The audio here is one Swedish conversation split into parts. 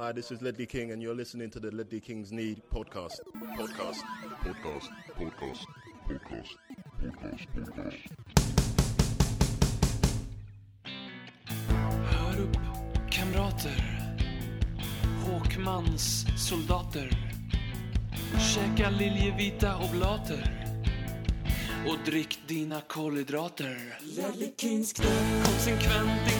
Hi, this is Ledley King, and you're listening to the Ledley Kings Need podcast. Podcast. Podcast. Podcast. Podcast. Podcast. Podcast. Hör upp, kamrater. Håkmans soldater. Käka liljevita oblater. Och drick dina kolhydrater. Konsekvent,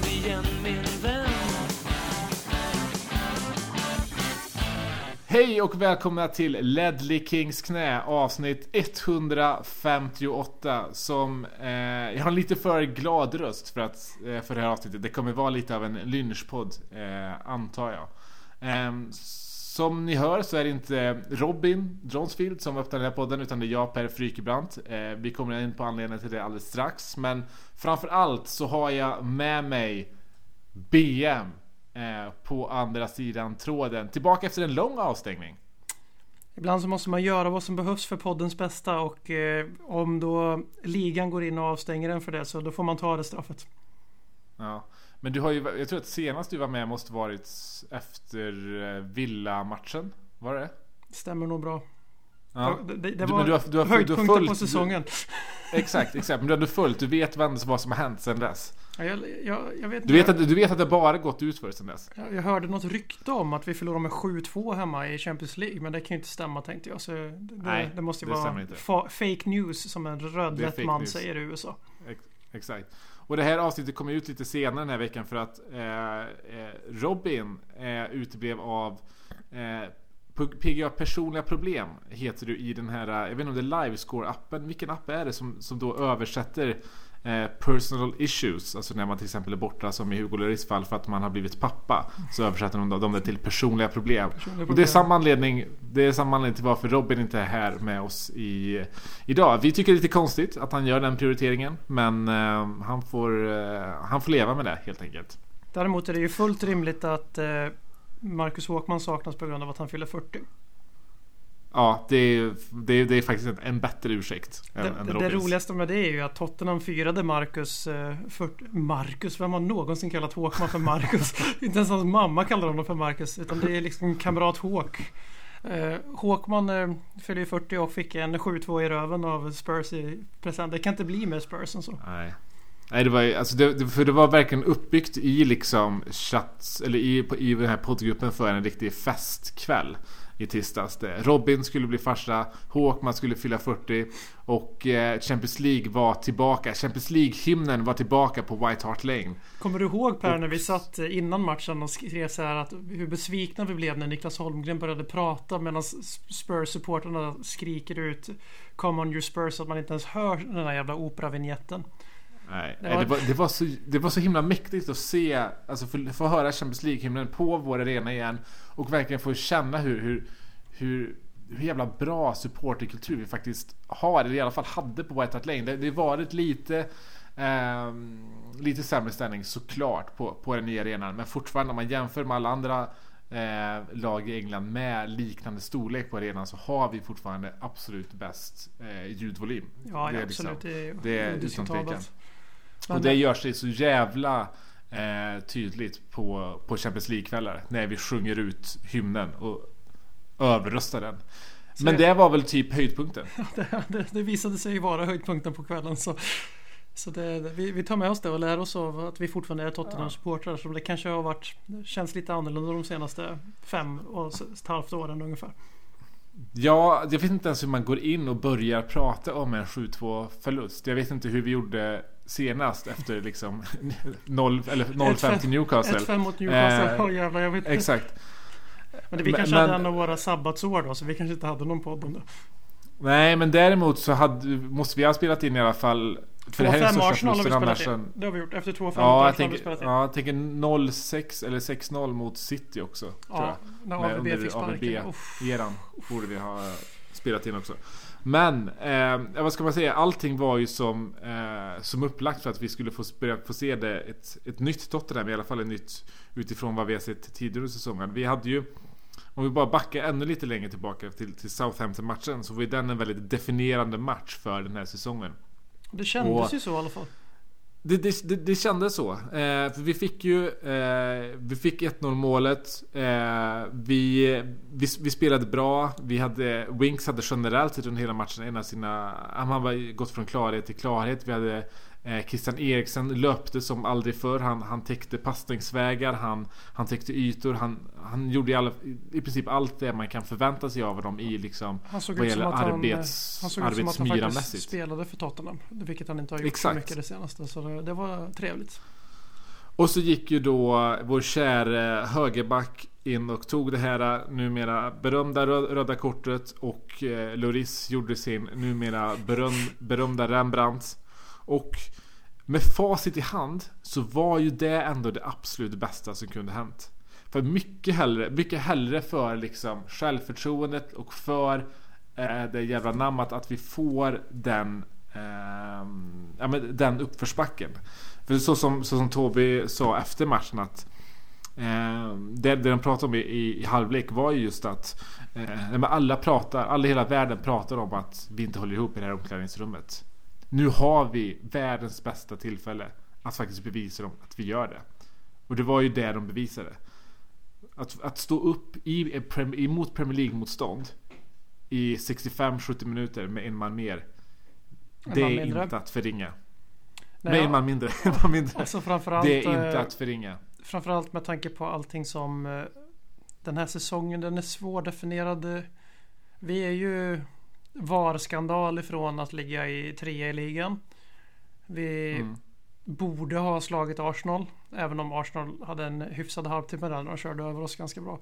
Hej och välkomna till Ledley Kings knä avsnitt 158 som eh, jag har en lite för glad röst för, att, eh, för det här avsnittet. Det kommer vara lite av en lynchpodd eh, antar jag. Ehm, som ni hör så är det inte Robin Dronsfield som öppnar den här podden utan det är jag Per Frykebrant. Eh, vi kommer in på anledningen till det alldeles strax men framför allt så har jag med mig BM eh, på andra sidan tråden. Tillbaka efter en lång avstängning. Ibland så måste man göra vad som behövs för poddens bästa och eh, om då ligan går in och avstänger den för det så då får man ta det straffet. Ja. Men du har ju, jag tror att senast du var med måste varit efter eh, Villa-matchen. Var det? Stämmer nog bra. Ja. Det, det, Du- det var du har- du har- du har höjdpunkten följt- på säsongen. Exakt, exakt. Men du har ändå följt. Du vet vad vad som har hänt sedan dess. Ja, jag, jag, jag, vet, Du vet att, du vet att det bara gått ut för sedan dess. jag, hörde något rykte om att vi förlorade med 7-2 hemma i Champions League. Men det kan ju inte stämma tänkte jag. Så det, Nej, det måste ju det vara fa, fake news som en rödlätt man news. säger i USA. Ex- Exakt. Och det här avsnittet kommer ut lite senare den här veckan för att eh, eh, Robin eh, uteblev av eh, PGA personliga problem heter du i den här, eh, jag vet inte om det är Livescore-appen. Vilken app är det som, som då översätter personal issues? Alltså när man till exempel är borta som i Hugo Lloris fall för att man har blivit pappa. Så översätter de dem det till personliga problem. Personliga Och det är problem. samma anledning, det är samma anledning till varför Robin inte är här med oss i, idag. Vi tycker det är lite konstigt att han gör den prioriteringen. Men eh, han, får, eh, han får leva med det helt enkelt. Däremot är det ju fullt rimligt att eh, Marcus Håkman saknas på grund av att han fyller 40. Ja, det är, det är, det är faktiskt en, bättre ursäkt än, Det, än det, roligaste med det är ju att Tottenham firade Marcus eh, 40, Marcus? Vem har någonsin kallat Håkman för Marcus? Inte ens hans mamma kallar honom för Marcus. Utan det är liksom kamrat Håk. Eh, Håkman eh, fyller ju 40 och fick en 7-2 i röven av Spurs i present. Det kan inte bli mer Spurs än så. Nej. Nej, det var alltså det, för det var verkligen uppbyggt i liksom chats, eller i, på, i den här poddgruppen för en riktig festkväll i tisdags. Det- Robin skulle bli farsa, Håkman skulle fylla 40 och eh, Champions League var tillbaka. Champions League-hymnen var tillbaka på White Hart Lane. Kommer du ihåg Per när vi satt eh, innan matchen och skrev så här att hur besvikna vi blev när Niklas Holmgren började prata medan Spurs-supporterna skriker ut Come on your Spurs så att man inte ens hör den där jävla operavinjetten. Nej, Det var- det, var, det, var så, det var så himla mäktigt att se, alltså få, få höra Champions League-hymnen på vår arena igen och verkligen få känna hur, hur, hur, hur jävla bra supporterkultur vi faktiskt har, eller i alla fall hade på White Hart Lane. Det, det varit lite ehm, lite sämre ställning såklart på, på den nya arenan, men fortfarande om man jämför med alla andra eh, lag i England med liknande storlek på arenan så har vi fortfarande absolut bäst eh, ljudvolym. Ja, Det är liksom- absolut. det är, det är utan tvekan. Och det gör sig så jävla eh, tydligt på, på Champions League-kvällar. När vi sjunger ut hymnen och överröstar den. Men det var väl typ höjdpunkten. det, det, det visade sig vara höjdpunkten på kvällen. Så, så det, vi, vi tar med oss det och lär oss av att vi fortfarande är Tottenham-supportrar. Så det kanske har varit, känns lite annorlunda de senaste fem och ett halvt åren ungefär. Ja, jag vet inte ens hur man går in och börjar prata om en 7-2 förlust. Jag vet inte hur vi gjorde senast efter liksom 0, eller 0-5 till Newcastle. 1-5 mot Newcastle. Eh, jävlar, jag vet inte. Exakt. Men det, vi kanske men- hade en av våra sabbatsår då, så vi kanske inte hade någon podd om det. Nej, men däremot så hade, måste vi ha spelat in i alla fall. För det här är den 2-5 största Arsenal har vi spelat in. Det har vi gjort. Efter 2-5 Ja, Arsenal har vi spelat in. ja, jag tänker 0-6 eller 6-0 mot City också. tror Ja, jag. när AVB under fick sparken. AVB Uff. eran borde vi ha spelat in också. Men, eh, vad ska man säga? Allting var ju som, eh, som upplagt för att vi skulle få, börja få se det, ett, ett nytt Tottenham. I alla fall ett nytt utifrån vad vi har sett tidigare i säsongen. Vi hade ju, om vi bara backar ännu lite längre tillbaka till, till Southampton-matchen. Så var ju den en väldigt definierande match för den här säsongen. Det kändes Och- ju så i alla fall. Det, det, det, det kändes så. Eh, för vi fick ju eh, Vi fick 1-0 målet. Eh, vi, vi, vi spelade bra. Vi hade Winks hade generellt sett under hela matchen en av sina... Han har gått från klarhet till klarhet. Vi hade eh, Christian Eriksen löpte som aldrig förr. Han, han täckte passningsvägar. Han, han täckte ytor. Han, han gjorde i, alla, i princip allt det man kan förvänta sig av honom i liksom Han såg vad gäller han, arbets, han, såg ut som att han faktiskt spelade för Tottenham. Vilket han inte har gjort Exakt. så mycket det senaste. Så det, det var trevligt. Och så gick ju då vår käre högerback in och tog det här numera berömda rö- röda kortet och eh, Loris gjorde sin numera beröm, berömda Rembrandt. Och med facit i hand så var ju det ändå det absolut bästa som kunde hänt. För mycket hellre, mycket hellre för liksom självförtroendet och för eh, det jävla namnet att vi får den, eh, ja, men den uppförsbacken. För så som, så som Tobi sa efter matchen att eh, det, det de pratade om i, i, i halvlek var ju just att eh, nej, men alla pratar, alla i hela världen pratar om att vi inte håller ihop i det här omklädningsrummet. Nu har vi världens bästa tillfälle att faktiskt bevisa dem att vi gör det. Och det var ju det de bevisade. Att, att stå upp i, emot Premier League-motstånd i 65-70 minuter med en man mer. En Det man är mindre. inte att förringa. Nej, Nej, en man mindre. En man mindre. Alltså framförallt, Det är inte eh, att förringa. framförallt med tanke på allting som eh, den här säsongen, den är svårdefinierad. Vi är ju VAR-skandal ifrån att ligga i trea i ligan. Vi Mm. borde ha slagit Arsenal. Även om Arsenal hade en hyfsad halvtimme där de körde över oss ganska bra.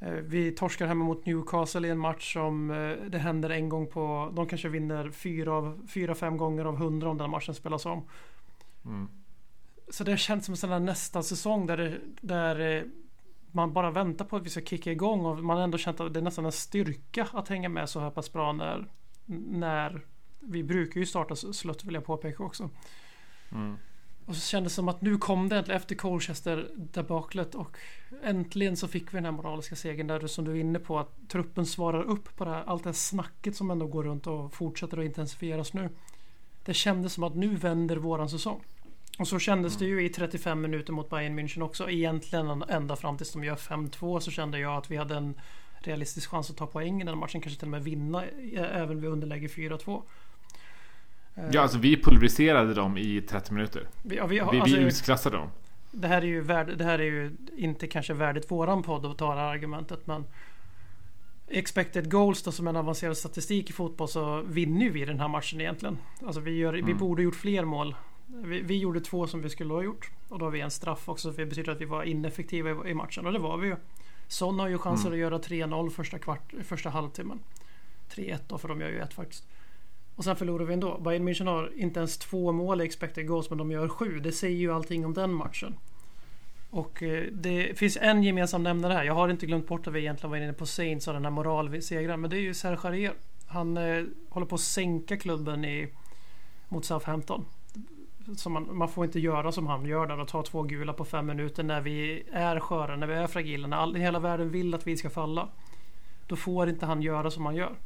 Eh, Vi torskar hemma mot Newcastle i en match som eh, det händer en gång på... De kanske vinner fyra, av, fyra fem gånger av hundra om den matchen spelas om. Mm. Så det känns som en sån nästa säsong där, det, där eh, man bara väntar på att vi ska kicka igång och man har ändå känt att det är nästan en styrka att hänga med så här pass bra när, när vi brukar ju starta slött vill jag påpeka också. Mm. Och så kändes det som att nu kom det äntligen efter Colchester debaclet och äntligen så fick vi den här moraliska segern där som du är inne på att truppen svarar upp på det här, allt det här snacket som ändå går runt och fortsätter att intensifieras nu. Det kändes som att nu vänder våran säsong. Och så kändes det ju i 35 minuter mot Bayern München också. Egentligen ända fram tills de gör 5-2 så kände jag att vi hade en realistisk chans att ta poäng i den matchen. Kanske till och med vinna eh, även vid underläge 4-2. Eh, Ja, alltså vi pulveriserade dem i 30 minuter. vi, ja, vi, Vi, alltså, vi utklassade dem. det, här är ju värd, det här är ju inte kanske värdigt våran podd att ta det här argumentet men Expected goals då som en avancerad statistik i fotboll så vinner vi den här matchen egentligen. Alltså vi, gör, vi Mm. borde gjort fler mål. Vi, vi gjorde två som vi skulle ha gjort. Och då har vi en straff också för det betyder att vi var ineffektiva i, i matchen och det var vi ju. Son har ju chanser Mm. att göra 3-0 första, kvart, första halvtimmen. 3-1 då för de gör ju ett faktiskt. Och sen förlorar vi ändå. Bayern München har inte ens två mål i expected goals men de gör sju. Det säger ju allting om den matchen. Och eh, det finns en gemensam nämnare här. Jag har inte glömt bort att vi egentligen var inne på Saints och den här moralsegern. Men det är ju Serge Arier. Han eh, håller på att sänka klubben i, mot Southampton. Så man, man får inte göra som han gör där och ta två gula på fem minuter när vi är sköra, när vi är fragila, när all, hela världen vill att vi ska falla. Då får inte han göra som han gör.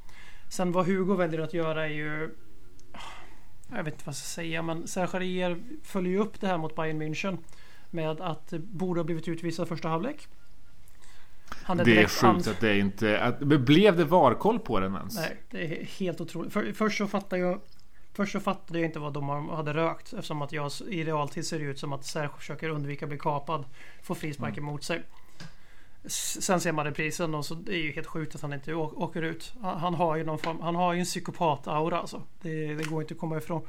Sen vad Hugo väljer att göra är ju... Jag vet inte vad jag ska säga men Serge följer ju upp det här mot Bayern München. Med att det borde ha blivit utvisad första halvlek. Han Det är sjukt att det inte... Att, blev det VAR-koll på den ens? Nej, det är helt otroligt. För, först så fattar jag Först så fattade jag inte vad domaren hade rökt eftersom att jag i realtid ser det ut som att Serge försöker undvika att bli kapad. Får frispark emot sig. S- Sen ser man reprisen och så det är ju helt sjukt att han inte åker ut. Han, han har ju någon form, han har ju en psykopat-aura alltså. Det, det går inte att komma ifrån.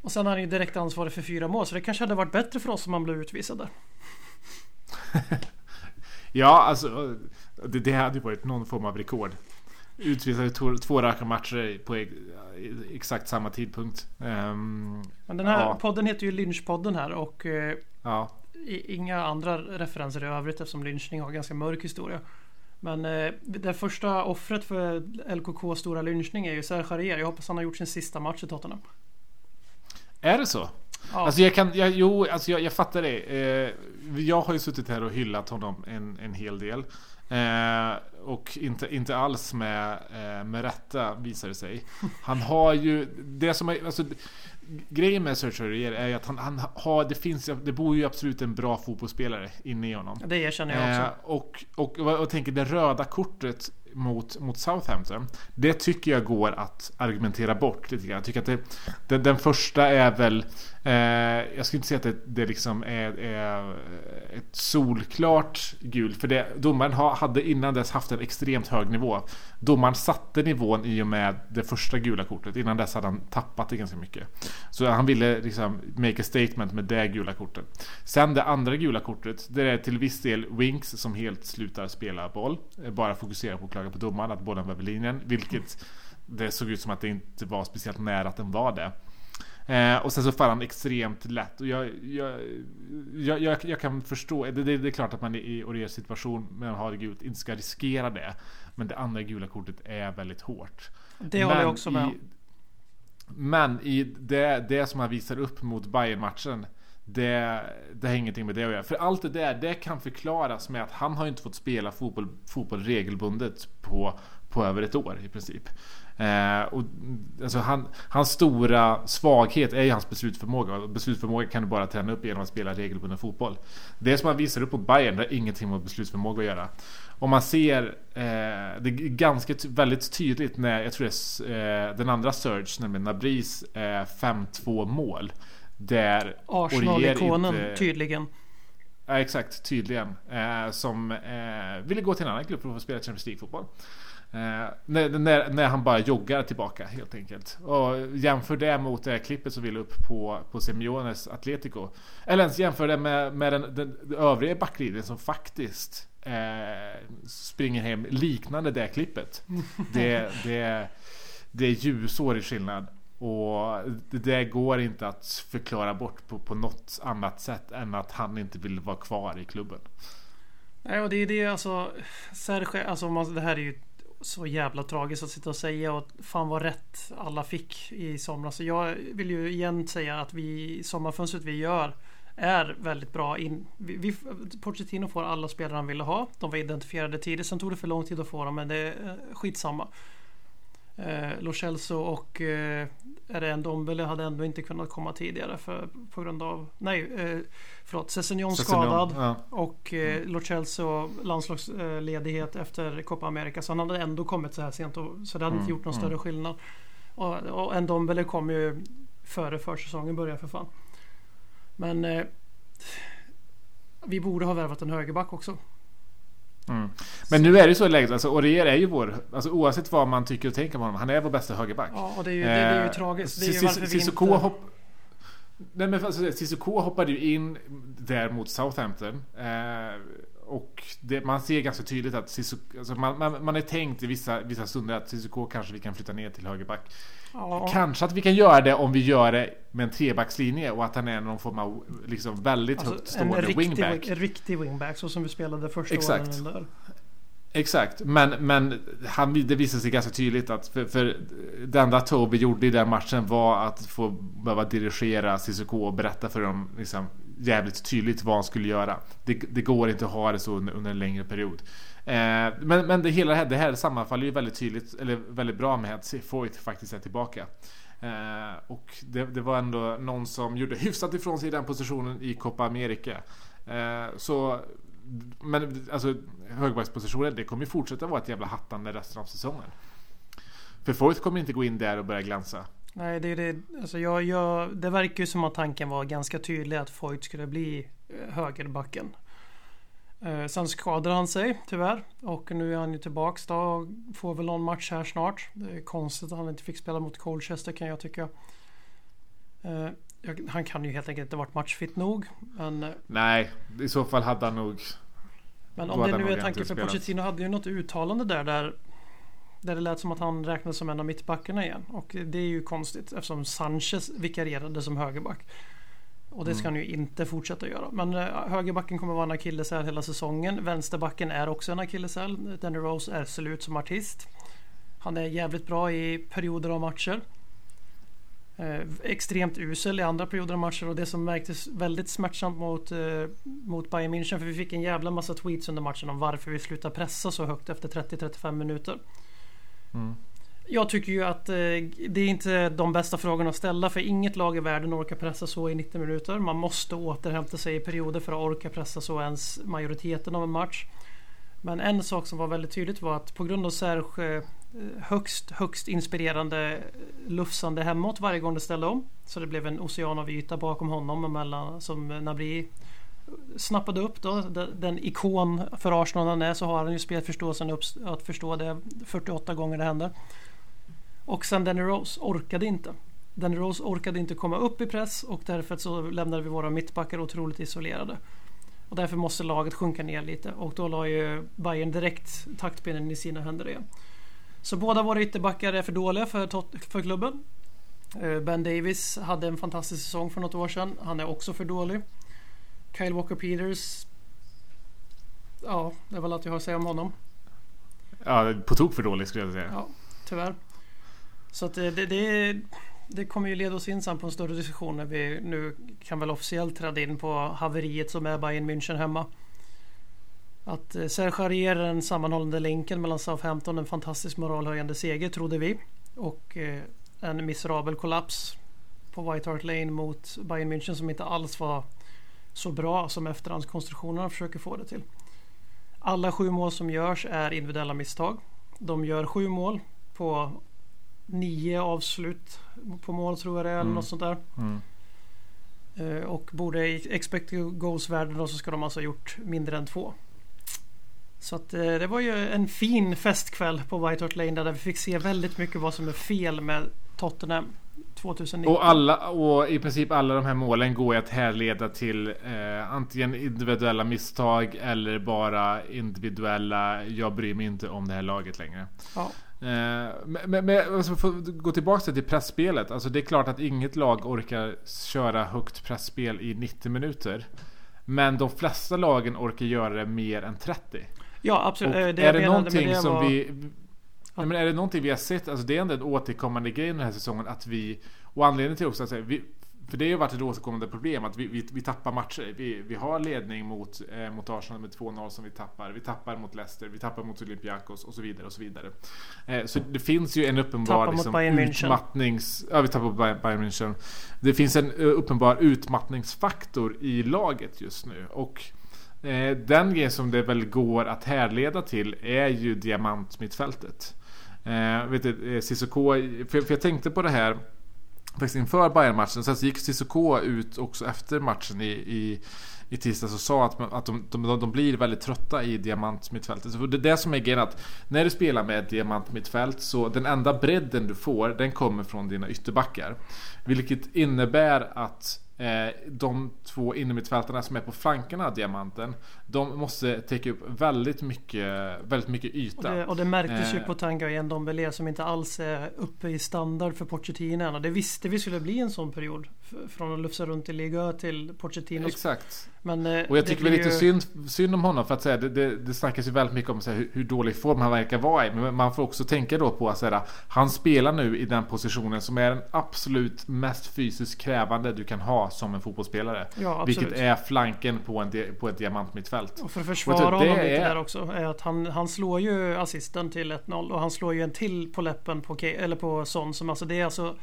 Och sen är han ju direkt ansvarig för fyra mål så det kanske hade varit bättre för oss om han blev utvisad där. Ja, alltså... Det, det hade ju varit någon form av rekord. Utvisade två, två raka matcher på ex- exakt samma tidpunkt. Ehm, Men den här Ja. podden heter ju Lynchpodden här och eh, ja. inga andra referenser i övrigt eftersom lynchning har ganska mörk historia. Men eh, det första offret för LKK stora lynchning är ju Serge Arier. Jag hoppas han har gjort sin sista match i Tottenham. Är det så? Ja. Alltså jag kan, jag, jo, alltså jag, jag fattar det. Eh, jag har ju suttit här och hyllat honom en, en hel del. Eh, och inte, inte alls med, eh, med rätta visar det sig. Han har ju, det som är, alltså, grejen med Serge Aurier är att han, han har, det finns, det bor ju absolut en bra fotbollsspelare inne i honom. Det erkänner jag också. Eh, och, och, och, och tänker det röda kortet mot, mot Southampton. Det tycker jag går att argumentera bort lite grann. Jag tycker att det, den, den första är väl Eh, jag skulle inte säga att det, det liksom är, är ett solklart gult. För det, domaren ha, hade innan dess haft en extremt hög nivå. Domaren satte nivån i och med det första gula kortet. Innan dess hade han tappat det ganska mycket. Så han ville liksom make a statement med det gula kortet. Sen det andra gula kortet. Det är till viss del Winks som helt slutar spela boll. Eh, bara fokuserar på att klaga på domaren att bollen var vid linjen. Vilket det såg ut som att det inte var speciellt nära att den var det. Eh, och sen så faller han extremt lätt. Och jag, jag, jag, jag, jag kan förstå, det, det, det, är klart att man i Oriers situation med att ha det gult inte ska riskera det. Men det andra gula kortet är väldigt hårt. Det håller jag också med om. Men i det, det som han visar upp mot Bayern-matchen det, det har ingenting med det att göra. För allt det där, det kan förklaras med att han har inte fått spela fotboll, fotboll regelbundet på, på över ett år i princip. Eh, och, alltså han, hans stora svaghet är ju hans beslutsförmåga. Och beslutsförmåga kan du bara träna upp genom att spela regelbunden fotboll. Det som han visar upp mot Bayern har ingenting med beslutsförmåga att göra. Om man ser, eh, det är ganska väldigt tydligt när, jag tror det är eh, den andra Surge, nämligen Nabris eh, 5-2 mål. Där Arsenal-ikonen inte... tydligen. Ja exakt, tydligen. Eh, som eh, ville gå till en annan klubb för att få spela Champions League-fotboll. Eh, när, när, när, han bara joggar tillbaka helt enkelt. Och jämför det mot det klippet som vi la upp på, på Simeones Atletico. Eller ens jämför det med, med den, den, den övriga backlinjen som faktiskt eh, springer hem liknande det klippet. Det, det, det är ljusår i skillnad. Och det går inte att förklara bort på, på något annat sätt än att han inte vill vara kvar i klubben. Nej, och det är det alltså. Serge, alltså man, det här är ju så jävla tragiskt att sitta och säga och fan vad rätt alla fick i somras. Så jag vill ju igen säga att vi sommarfönstret vi gör är väldigt bra. In, vi, vi, Pochettino får alla spelare han ville ha. De var identifierade tidigt. Sen tog det för lång tid att få dem men det är eh, skitsamma. Eh, Lo Celso och eh, Dombele hade ändå inte kunnat komma tidigare för, på grund av Nej, eh, förlåt, Cessignon skadad ja. och eh, mm. Lo Celso landslagsledighet efter Copa America. Så han hade ändå kommit så här sent och, så det hade mm. inte gjort någon mm. större skillnad. Och, och Ndombele kom ju före försäsongen började för fan. Men eh, vi borde ha värvat en högerback också. Mm. Men nu är det så i läget, alltså Orier är ju vår, alltså oavsett vad man tycker och tänker om honom, han är vår bästa högerback. Ja, och det är ju, det, det är ju eh, tragiskt. Det är ju varför vi inte... Hopp... Nej men alltså, Cissoko hoppade ju in där mot Southampton. Eh, och det, man ser ganska tydligt att Cissoko, alltså man, man, man är tänkt i vissa, vissa stunder att Cissoko kanske vi kan flytta ner till högerback. Ja. Kanske att vi kan göra det om vi gör det med en trebackslinje och att han är någon form av liksom väldigt alltså, högt stående en riktig, wingback. En riktig wingback så som vi spelade första Exakt. åren där. Exakt, men, men han, det visade sig ganska tydligt att för, för det enda Toby gjorde i den matchen var att få behöva dirigera Cissoko och berätta för dem liksom, jävligt tydligt vad han skulle göra. Det, det går inte att ha det så under, under en längre period. Eh, men, men det hela det här sammanfaller ju väldigt tydligt, eller väldigt bra med att Foyt faktiskt är tillbaka. Eh, och det, det, var ändå någon som gjorde hyfsat ifrån sig i den positionen i Copa America. Eh, så men alltså högbackspositionen, det kommer ju fortsätta vara ett jävla hattande resten av säsongen. För Foyt kommer inte gå in där och börja glänsa. Nej, det det. Alltså jag, jag, det verkar ju som att tanken var ganska tydlig att Foyt skulle bli högerbacken. Eh, sen skadade han sig tyvärr och nu är han ju tillbaks då. Får väl någon match här snart. Det är konstigt att han inte fick spela mot Colchester kan jag tycka. Eh, han kan ju helt enkelt inte varit matchfit nog. Men, eh, Nej, i så fall hade han nog... Men om det nu är tanken för Pochettino hade ju något uttalande där, där där det lät som att han räknades som en av mittbackarna igen. Och det är ju konstigt eftersom Sanchez vikarierade som högerback. Och det ska han ju inte fortsätta göra. Men eh, högerbacken kommer vara en akilleshäl hela säsongen. Vänsterbacken är också en akilleshäl. Danny Rose är slut som artist. Han är jävligt bra i perioder av matcher. Eh, extremt usel i andra perioder av matcher och det som märktes väldigt smärtsamt mot, eh, mot Bayern München för vi fick en jävla massa tweets under matchen om varför vi slutar pressa så högt efter 30-35 minuter. Mm. Jag tycker ju att eh, det är inte de bästa frågorna att ställa för inget lag i världen orkar pressa så i 90 minuter. Man måste återhämta sig i perioder för att orka pressa så ens majoriteten av en match. Men en sak som var väldigt tydligt var att på grund av Serge eh, högst, högst inspirerande eh, lufsande hemåt varje gång det ställde om. Så det blev en ocean av yta bakom honom mellan, som Nabri eh, snappade upp då. Den ikon för Arsenal han är så har han ju spelförståelsen upp, att förstå det 48 gånger det händer. Och sen Danny Rose orkade inte. Danny Rose orkade inte komma upp i press och därför så lämnade vi våra mittbackar otroligt isolerade. Och därför måste laget sjunka ner lite och då la ju Bayern direkt taktpinnen i sina händer igen. Så båda våra ytterbackar är för dåliga för, för klubben. Eh, ben Davis hade en fantastisk säsong för något år sedan. Han är också för dålig. Kyle Walker Peters. Ja, det är väl allt jag har att säga om honom. Ja, på tok för dålig skulle jag säga. Ja, tyvärr. Så att eh, det, det, det kommer ju leda oss in sen på en större diskussion när vi nu kan väl officiellt träda in på haveriet som är Bayern München hemma. Att eh, Serge Arier är den sammanhållande länken mellan Southampton, en fantastisk moralhöjande seger trodde vi. Och eh, en miserabel kollaps på White Hart Lane mot Bayern München som inte alls var så bra som efterhandskonstruktionerna försöker få det till. Alla sju mål som görs är individuella misstag. De gör sju mål på nio avslut på mål tror jag det är eller mm. något sånt där. Mm. Eh, och borde i expected goals-världen så ska de alltså ha gjort mindre än två. Så att eh, det var ju en fin festkväll på White Hart Lane där vi fick se väldigt mycket vad som är fel med Tottenham 2019. Och, alla, och i princip alla de här målen går att härleda till eh, antingen individuella misstag eller bara individuella jag bryr mig inte om det här laget längre. Ja. Eh, men, men alltså, för att gå tillbaka till pressspelet. Alltså det är klart att inget lag orkar köra högt pressspel i 90 minuter. Men de flesta lagen orkar göra det mer än 30. Ja absolut. Och det är det någonting det som var... vi... Ja, men är det någonting vi har sett, alltså det är ändå en återkommande grej den här säsongen att vi Och anledningen till också att vi, för det har ju varit ett återkommande problem att vi, vi, vi tappar matcher. Vi, vi har ledning mot, eh, mot Arsenal med 2-0 som vi tappar. Vi tappar mot Leicester, vi tappar mot Olympiakos och så vidare och så vidare. Eh, så det finns ju en uppenbar liksom, utmattnings... Ja, vi tappar mot Bayern München. Det finns en uh, uppenbar utmattningsfaktor i laget just nu. Och eh, den grejen som det väl går att härleda till är ju diamantmittfältet. Eh, vet du, eh, Cissoko, för, för jag tänkte på det här faktiskt inför Bayern-matchen. Sen så gick Cissoko ut också efter matchen i, i, i tisdags och sa att, att de, de, de blir väldigt trötta i diamantmittfältet. Så det är det som är grejen att när du spelar med diamantmittfält så den enda bredden du får den kommer från dina ytterbackar. Vilket innebär att de två innermittfältarna som är på flankerna av diamanten De måste täcka upp väldigt mycket, väldigt mycket yta. Och det, och det märktes ju eh. på Tanga igen Dombele som inte alls är uppe i standard för Pochettino Och det visste vi skulle bli en sån period. Från att lufsa runt i Liga till Pochettino. Exakt. Men, eh, och jag tycker väl lite ju... synd, synd om honom för att säga det, det, det snackas ju väldigt mycket om så här, hur, hur, dålig form han verkar vara i. Men man får också tänka då på att så här, han spelar nu i den positionen som är den absolut mest fysiskt krävande du kan ha som en fotbollsspelare. Ja, vilket är flanken på, en, på ett diamantmittfält. Och för att försvara honom lite är... där också är att han, han slår ju assisten till 1-0 och han slår ju en till på läppen på, eller på Son som alltså det är alltså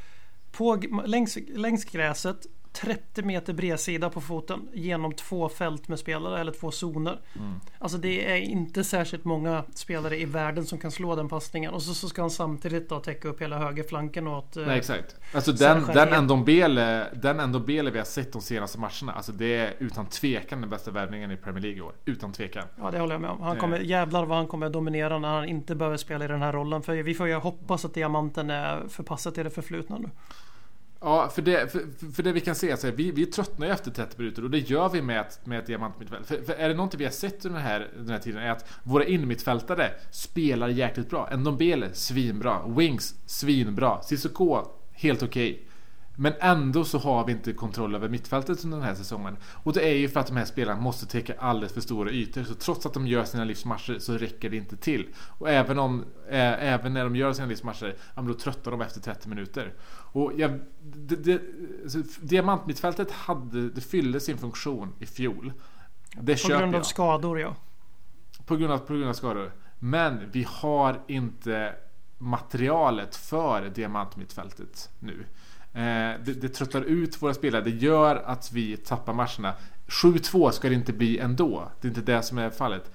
på, längs, längs gräset 30 meter bredsida på foten genom två fält med spelare eller två zoner. Mm. Alltså det är inte särskilt många spelare i världen som kan slå den passningen och så, så ska han samtidigt då täcka upp hela högerflanken åt Nej exakt. Alltså den, den Ndombele, den Ndombele vi har sett de senaste matcherna. Alltså det är utan tvekan den bästa värvningen i Premier League i år. Utan tvekan. Ja det håller jag med om. Han kommer, jävlar vad han kommer dominera när han inte behöver spela i den här rollen. För vi får ju hoppas att diamanten är förpassad till det förflutna nu. Ja, för det, för, för det vi kan se, alltså, vi, vi tröttnar ju efter 30 minuter och det gör vi med, med ett diamantmittfält. För, för är det någonting vi har sett under den här, den här tiden är att våra innermittfältare spelar jäkligt bra. Ndombele, svinbra. Wings, svinbra. Cissoko, helt okej. Okay. Men ändå så har vi inte kontroll över mittfältet under den här säsongen. Och det är ju för att de här spelarna måste täcka alldeles för stora ytor. Så trots att de gör sina livsmatcher så räcker det inte till. Och även, om, eh, även när de gör sina livsmatcher, ja, då tröttar de efter 30 minuter. Och jag, det, det, alltså, diamantmittfältet hade, det fyllde sin funktion i fjol. Det På grund av jag. skador ja. På grund av, på grund av skador. Men vi har inte materialet för diamantmittfältet nu. Eh, det, det tröttar ut våra spelare. Det gör att vi tappar matcherna. 7-2 ska det inte bli ändå. Det är inte det som är fallet.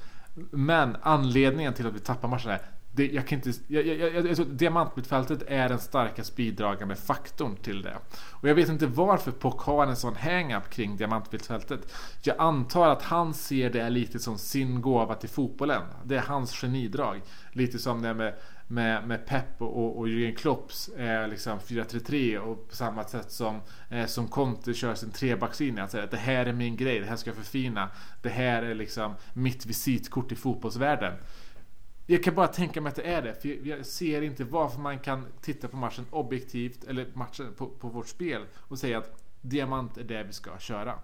Men anledningen till att vi tappar matcherna det, jag kan inte, jag, jag, jag, jag, diamantmittfältet är den starkast bidragande faktorn till det. Och jag vet inte varför Pock har en sån hang-up kring diamantmittfältet. Jag antar att han ser det lite som sin gåva till fotbollen. Det är hans genidrag. Lite som det med, med, med Pep och, och Jürgen Klopps eh, liksom 4-3-3 och på samma sätt som, eh, som Conte kör sin trebackslinje. Alltså, det här är min grej, det här ska jag förfina. Det här är liksom mitt visitkort i fotbollsvärlden. Jag kan bara tänka mig att det är det. För jag ser inte varför man kan titta på matchen objektivt, eller matchen på, på vårt spel och säga att diamant är det vi ska köra.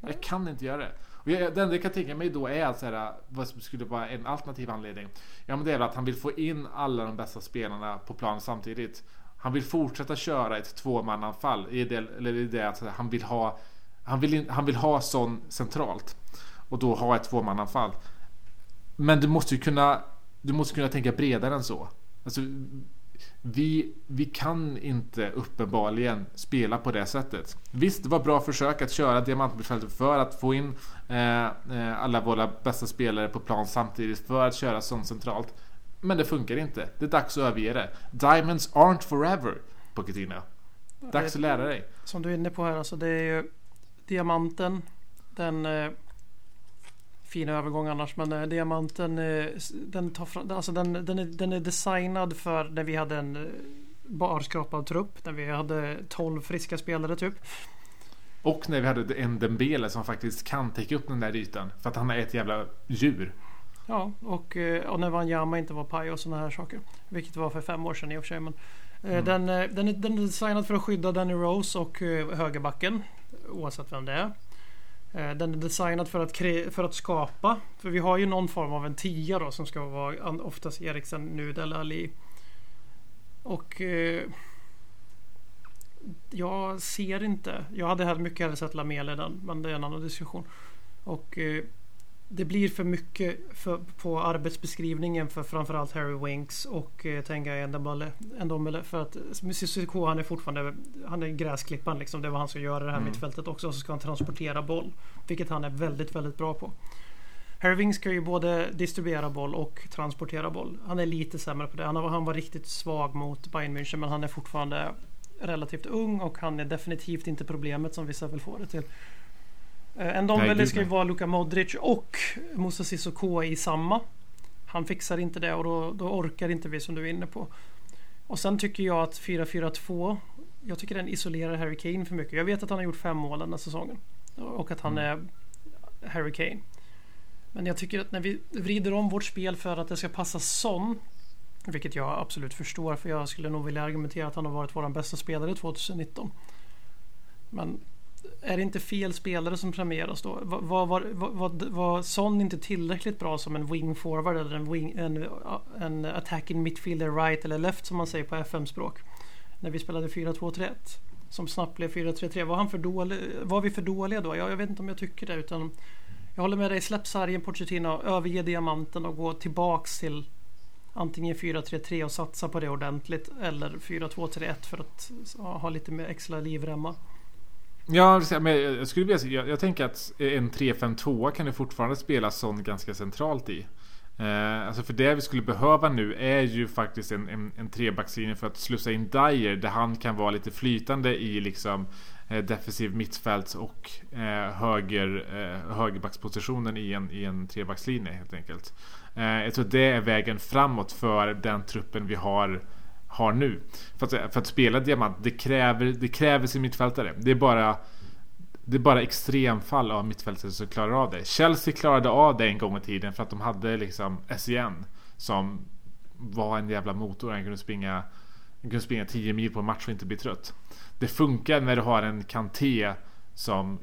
Nej. Jag kan inte göra det. Och jag, det enda jag kan tänka mig då är att så här, vad skulle vara en alternativ anledning. Ja men det är väl att han vill få in alla de bästa spelarna på plan samtidigt. Han vill fortsätta köra ett tvåmananfall. Eller är det att han vill ha han vill, han vill ha sån centralt. Och då ha ett tvåmananfall. Men du måste ju kunna du måste kunna tänka bredare än så. Alltså, vi, vi kan inte uppenbarligen spela på det sättet. Visst, det var bra försök att köra diamantmittfältet för att få in eh, eh, alla våra bästa spelare på plan samtidigt för att köra sånt centralt. Men det funkar inte. Det är dags att överge det. Diamonds aren't forever, Pochettino. Dags att lära dig. Som du är inne på här, alltså det är ju diamanten. Den eh, fin övergång annars. Men eh, diamanten eh, den, tar fram, alltså den, den, är, den är designad för när vi hade en eh, barskrapad trupp. När vi hade 12 friska spelare typ. Och när vi hade en Dembele som faktiskt kan täcka upp den där ytan. För att han är ett jävla djur. Ja, och, och när Wanyama inte var paj och sådana här saker. Vilket var för fem år sedan i och för sig. Men, mm. den, den, är, den är designad för att skydda Danny Rose och högerbacken. Oavsett vem det är. Eh, den är designad för att, för att skapa. För vi har ju någon form av en tia då som ska vara oftast Eriksen, Nud eller Ali. Och eh, jag ser inte. Jag hade mycket hellre sett Lamela den, men det är en annan diskussion. Och eh, det blir för mycket för, på arbetsbeskrivningen för framförallt Harry Winks och eh, Tenga Ndombele. För att Cissoko han är fortfarande han är gräsklippan liksom. Det var han som gör det här mm. mittfältet också. Och så ska han transportera boll. Vilket han är väldigt, väldigt bra på. Harry Winks ska ju både distribuera boll och transportera boll. Han är lite sämre på det. Han, han var riktigt svag mot Bayern München men han är fortfarande relativt ung och han är definitivt inte problemet som vissa vill få det till. Eh, en Ndombele ska ju vara Luka Modric och Moussa Sissoko i samma. Han fixar inte det och då, då orkar inte vi som du är inne på. Och sen tycker jag att 4-4-2 Jag tycker den isolerar Harry Kane för mycket. Jag vet att han har gjort fem mål den här säsongen. Och att han mm. är Harry Kane. Men jag tycker att när vi vrider om vårt spel för att det ska passa Son Vilket jag absolut förstår för jag skulle nog vilja argumentera att han har varit vår bästa spelare 2019. Men är det inte fel spelare som premieras då? Var, var, var, var, var Son inte tillräckligt bra som en wing forward eller en, wing, en, en attacking midfielder right eller left som man säger på FM-språk? När vi spelade 4-2-3-1 som snabbt blev 4-3-3. Var, han för dålig, var vi för dåliga då? Jag, jag vet inte om jag tycker det utan jag håller med dig. Släpp sargen Pochettino, överge diamanten och gå tillbaks till antingen 4-3-3 och satsa på det ordentligt eller 4-2-3-1 för att ha lite mer extra livremmar. Ja, men jag skulle vilja jag, jag tänker att en 3-5-2 kan det fortfarande spela sån ganska centralt i. Eh, alltså för det vi skulle behöva nu är ju faktiskt en, en, en trebackslinje för att slussa in Dyer där han kan vara lite flytande i liksom eh, defensiv mittfält och eh, höger, eh, högerbackspositionen i en, i en trebackslinje helt enkelt. Eh, jag tror det är vägen framåt för den truppen vi har har nu. För att, för att spela diamant, det kräver, det kräver sin mittfältare. Det är bara det är bara extremfall av mittfältare som klarar av det. Chelsea klarade av det en gång i tiden för att de hade liksom SEN som var en jävla motor. Han kunde springa Han kunde springa 10 mil på en match och inte bli trött. Det funkar när du har en Kanté som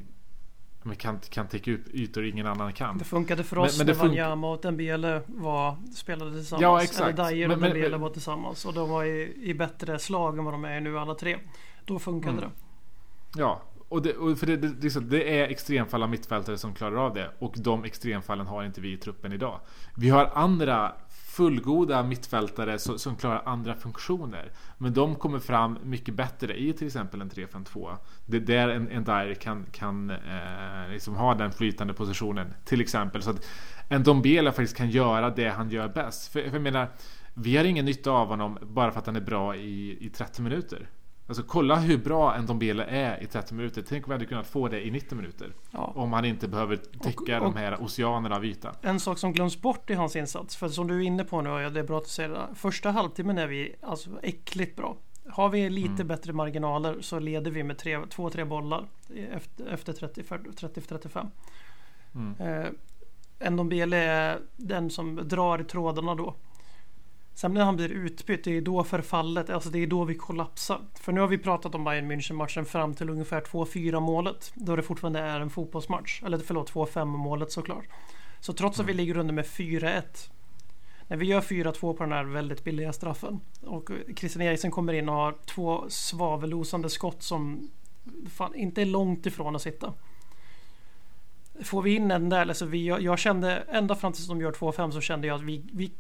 kan, kan täcka upp ytor ingen annan kan. Det funkade för oss Men- men när Wanyama och Dembele var, spelade tillsammans. Ja, exakt. Eller Dyer och Men- Dembele var tillsammans. Och de var i, i bättre slag än vad de är nu alla tre. Då funkade Mm. det. Ja, och det, och för det, det, det är extremfall av mittfältare som klarar av det. Och de extremfallen har inte vi i truppen idag. Vi har andra fullgoda mittfältare som, som klarar andra funktioner. Men de kommer fram mycket bättre i till exempel en 3-5-2. Det är där en, en Dyer kan, kan eh, liksom ha den flytande positionen. Till exempel. Så att en Dombela faktiskt kan göra det han gör bäst. För, för jag menar, vi har ingen nytta av honom bara för att han är bra i, i 30 minuter. Alltså kolla hur bra en Dombele är i 30 minuter. Tänk om vi hade kunnat få det i 90 minuter. Ja. Om han inte behöver täcka Och- och- de här oceanerna av yta. En sak som glöms bort i hans insats. För som du är inne på nu, och det är bra att du säger det. Första halvtimmen är vi alltså äckligt bra. Har vi lite Mm. bättre marginaler så leder vi med tre, två, tre bollar efter, efter 30-35. Mm. Eh, Ndombele är den som drar i trådarna då. Sen när han blir utbytt, det är då förfallet, alltså det är då vi kollapsar. För nu har vi pratat om Bayern München-matchen fram till ungefär 2-4 målet. Då det fortfarande är en fotbollsmatch. Eller förlåt, 2-5 målet såklart. Så trots att vi ligger under med 4-1. När vi gör 4-2 på den här väldigt billiga straffen. Och Christian Eriksen kommer in och har två svavelosande skott som fan inte är långt ifrån att sitta. Får vi in den där, alltså vi, jag, jag kände ända fram tills de gör 2-5 så kände jag att vi, vi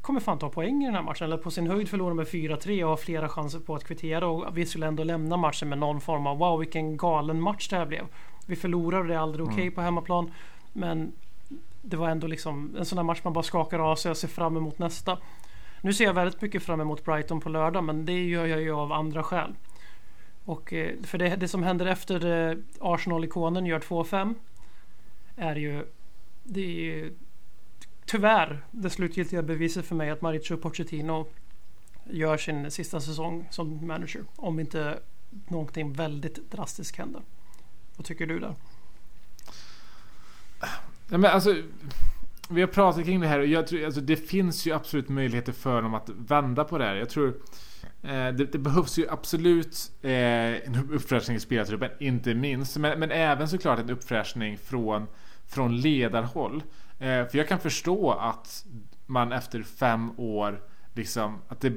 kommer fan ta poäng i den här matchen. Eller på sin höjd förlora med 4-3 och ha flera chanser på att kvittera och vi skulle ändå lämna matchen med någon form av wow vilken galen match det här blev. Vi förlorar och det är aldrig okej på hemmaplan. Men det var ändå liksom en sån här match man bara skakar av sig och ser fram emot nästa. Nu ser jag väldigt mycket fram emot Brighton på lördag men det gör jag ju av andra skäl. Och eh, för det, det som händer efter eh, Arsenal-ikonen gör 2-5 är ju det är ju tyvärr det slutgiltiga beviset för mig att Mauricio Pochettino gör sin sista säsong som manager. Om inte någonting väldigt drastiskt händer. Vad tycker du där? Ja, men alltså, vi har pratat kring det här och jag tror, alltså, det finns ju absolut möjligheter för dem att vända på det här. Jag tror eh, det, det behövs ju absolut eh, en uppfräschning i spelartruppen, inte minst. Men, men även såklart en uppfräschning från, från ledarhåll. Eh, för jag kan förstå att man efter fem år liksom att det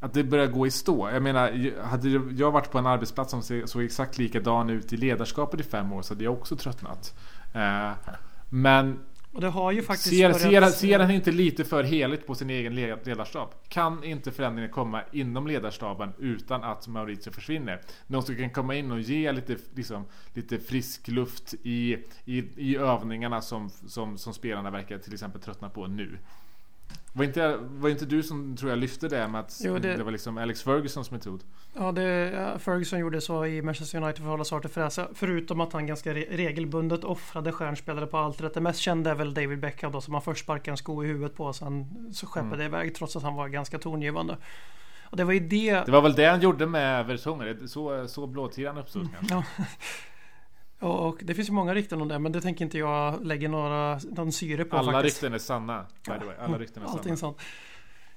att det börjar gå i stå. Jag menar, hade jag varit på en arbetsplats som såg exakt likadan ut i ledarskapet i fem år så hade jag också tröttnat. Eh, men och det har ju faktiskt ser, börjat- ser, ser han inte lite för heligt på sin egen led- ledarstab? Kan inte förändringen komma inom ledarstaben utan att Maurizio försvinner? Någon som kan komma in och ge lite, liksom, lite frisk luft i, i, i övningarna som, som, som spelarna verkar till exempel tröttna på nu. Var inte, var inte du som tror jag lyfte det med att Jo, det... det- var liksom Alex Fergusons metod? Ja, det, Ferguson gjorde så i Manchester United för att hålla Sartre fräsa. Förutom att han ganska re regelbundet offrade stjärnspelare på allt Det mest kända är väl David Beckham då som han först sparkade en sko i huvudet på och sen så skeppade Mm. iväg trots att han var ganska tongivande. Och det var ju det... Det var väl det han gjorde med Vertongen? Så, så blåtiran uppstod kanske? Ja. Och, det finns ju många rykten om det men det tänker inte jag lägga några, någon syre på Alla faktiskt. rykten är sanna. By the way. Alla rykten är Allting sanna. sånt.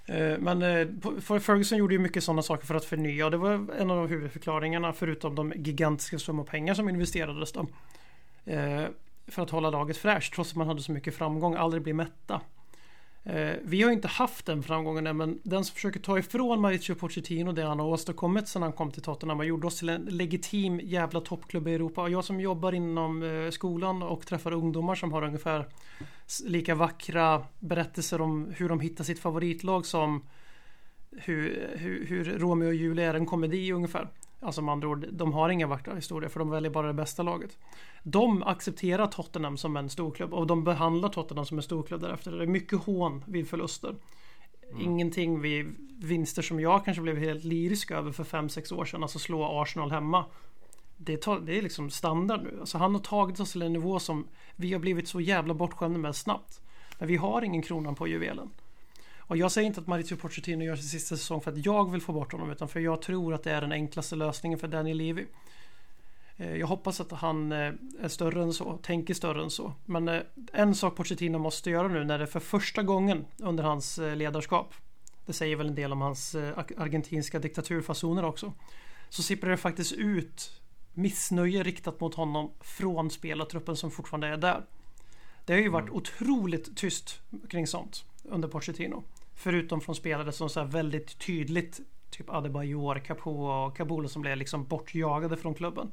Eh, Men eh, Ferguson gjorde ju mycket sådana saker för att förnya och det var en av huvudförklaringarna förutom de gigantiska summor pengar som investerades då. Eh, För att hålla laget fräscht trots att man hade så mycket framgång, aldrig bli mätta. Eh, vi har inte haft den framgången än men den som försöker ta ifrån Mauricio Pochettino det han har åstadkommit sedan han kom till Tottenham och gjorde oss till en legitim jävla toppklubb i Europa. Och jag som jobbar inom eh, skolan och träffar ungdomar som har ungefär lika vackra berättelser om hur de hittar sitt favoritlag som hur, hur, hur Romeo och Julia är en komedi ungefär. Alltså med andra ord, de har inga vackra historier för de väljer bara det bästa laget. De accepterar Tottenham som en storklubb och de behandlar Tottenham som en storklubb därefter. Det är mycket hån vid förluster. Ingenting vid vinster som jag kanske blev helt lyrisk över för 5-6 år sedan. Alltså slå Arsenal hemma. Det, tar, det är liksom standard nu. Alltså han har tagit oss till en nivå som vi har blivit så jävla bortskämda med snabbt. Men vi har ingen kronan på juvelen. Och jag säger inte att Mauricio Pochettino gör sin sista säsong för att jag vill få bort honom utan för jag tror att det är den enklaste lösningen för Danny Levy. Eh, Jag hoppas att han eh, är större än så, tänker större än så. Men eh, en sak Pochettino måste göra nu när det för första gången under hans ledarskap Det säger väl en del om hans argentinska diktaturfasoner också. Så sipprar det faktiskt ut missnöje riktat mot honom från spelartruppen som fortfarande är där. Det har ju varit mm. otroligt tyst kring sånt under Pochettino. Förutom från spelare som så väldigt tydligt typ Adebayor, Capo och Kabul som blev liksom bortjagade från klubben.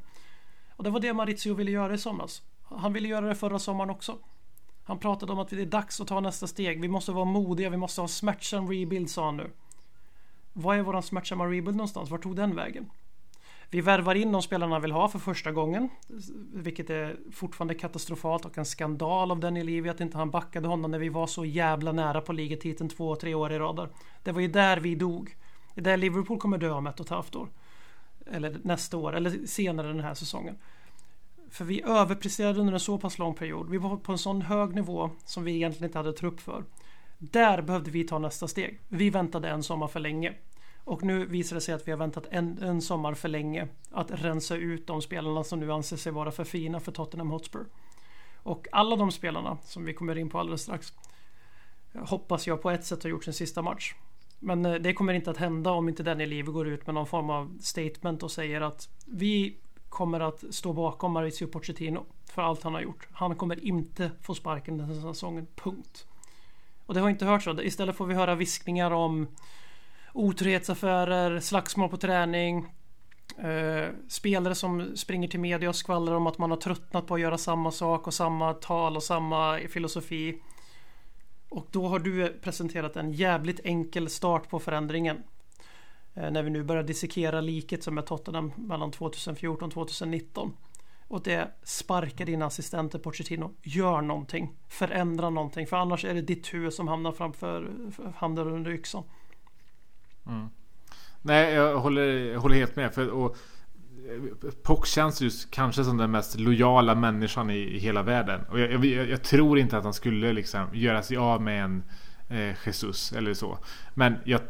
Och det var det Maurizio ville göra i somras. Han ville göra det förra sommaren också. Han pratade om att det är dags att ta nästa steg. Vi måste vara modiga, vi måste ha smärtsam rebuild sa han nu. Vad är våran smärtsamma rebuild någonstans? Vart tog den vägen? Vi värvar in de spelarna vill ha för första gången. Vilket är fortfarande katastrofalt och en skandal av den Levy att inte han backade honom när vi var så jävla nära på ligatiteln två, tre år i rad. Det var ju där vi dog. Det är där Liverpool kommer dö om ett och ett halvt år. Eller nästa år, eller senare den här säsongen. För vi överpresterade under en så pass lång period. Vi var på en sån hög nivå som vi egentligen inte hade trupp för. Där behövde vi ta nästa steg. Vi väntade en sommar för länge. Och nu visar det sig att vi har väntat en, en sommar för länge att rensa ut de spelarna som nu anser sig vara för fina för Tottenham Hotspur. Och alla de spelarna som vi kommer in på alldeles strax hoppas jag på ett sätt har gjort sin sista match. Men eh, det kommer inte att hända om inte Daniel Levy går ut med någon form av statement och säger att vi kommer att stå bakom Maurizio Pochettino för allt han har gjort. Han kommer inte få sparken den här säsongen, punkt. Och det har inte hörts. så. Istället får vi höra viskningar om otrohetsaffärer, slagsmål på träning. Eh, spelare som springer till media och skvallrar om att man har tröttnat på att göra samma sak och samma tal och samma filosofi. Och då har du presenterat en jävligt enkel start på förändringen. Eh, när vi nu börjar dissekera liket som är Tottenham mellan 2014 och 2019. Och det sparka dina assistenter Pochettino. Gör någonting. Förändra någonting. För annars är det ditt huvud som hamnar framför hamnar under yxan. Mm. Nej, jag håller, jag håller helt med. För, och, Pock känns ju kanske som den mest lojala människan i, i hela världen. Och jag, jag, jag, tror inte att han skulle liksom göra sig av med en eh, Jesus eller så. Men jag,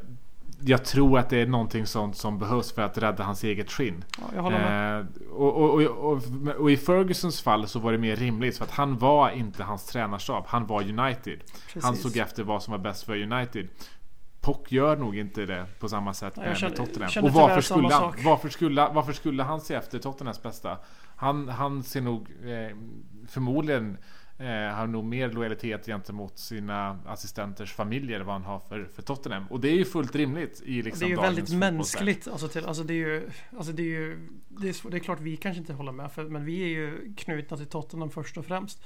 jag tror att det är någonting sånt som behövs för att rädda hans eget skinn. Ja. Eh, och, och, och, och, i Fergusons fall så var det mer rimligt för att han var inte hans tränarstab. Han var United. Precis. Han såg efter vad som var bäst för United. Pock gör nog inte det på samma sätt med, känner, med Tottenham. Och varför skulle, han, varför, skulle, varför skulle han se efter Tottenhams bästa? Han, han ser nog eh, förmodligen eh, har nog mer lojalitet gentemot sina assistenters familjer än vad han har för, för Tottenham. Och det är ju fullt rimligt i liksom Det är ju väldigt mänskligt. Alltså, till, alltså det är ju, alltså det är ju det är, det är klart vi kanske inte håller med för, men vi är ju knutna till Tottenham först och främst.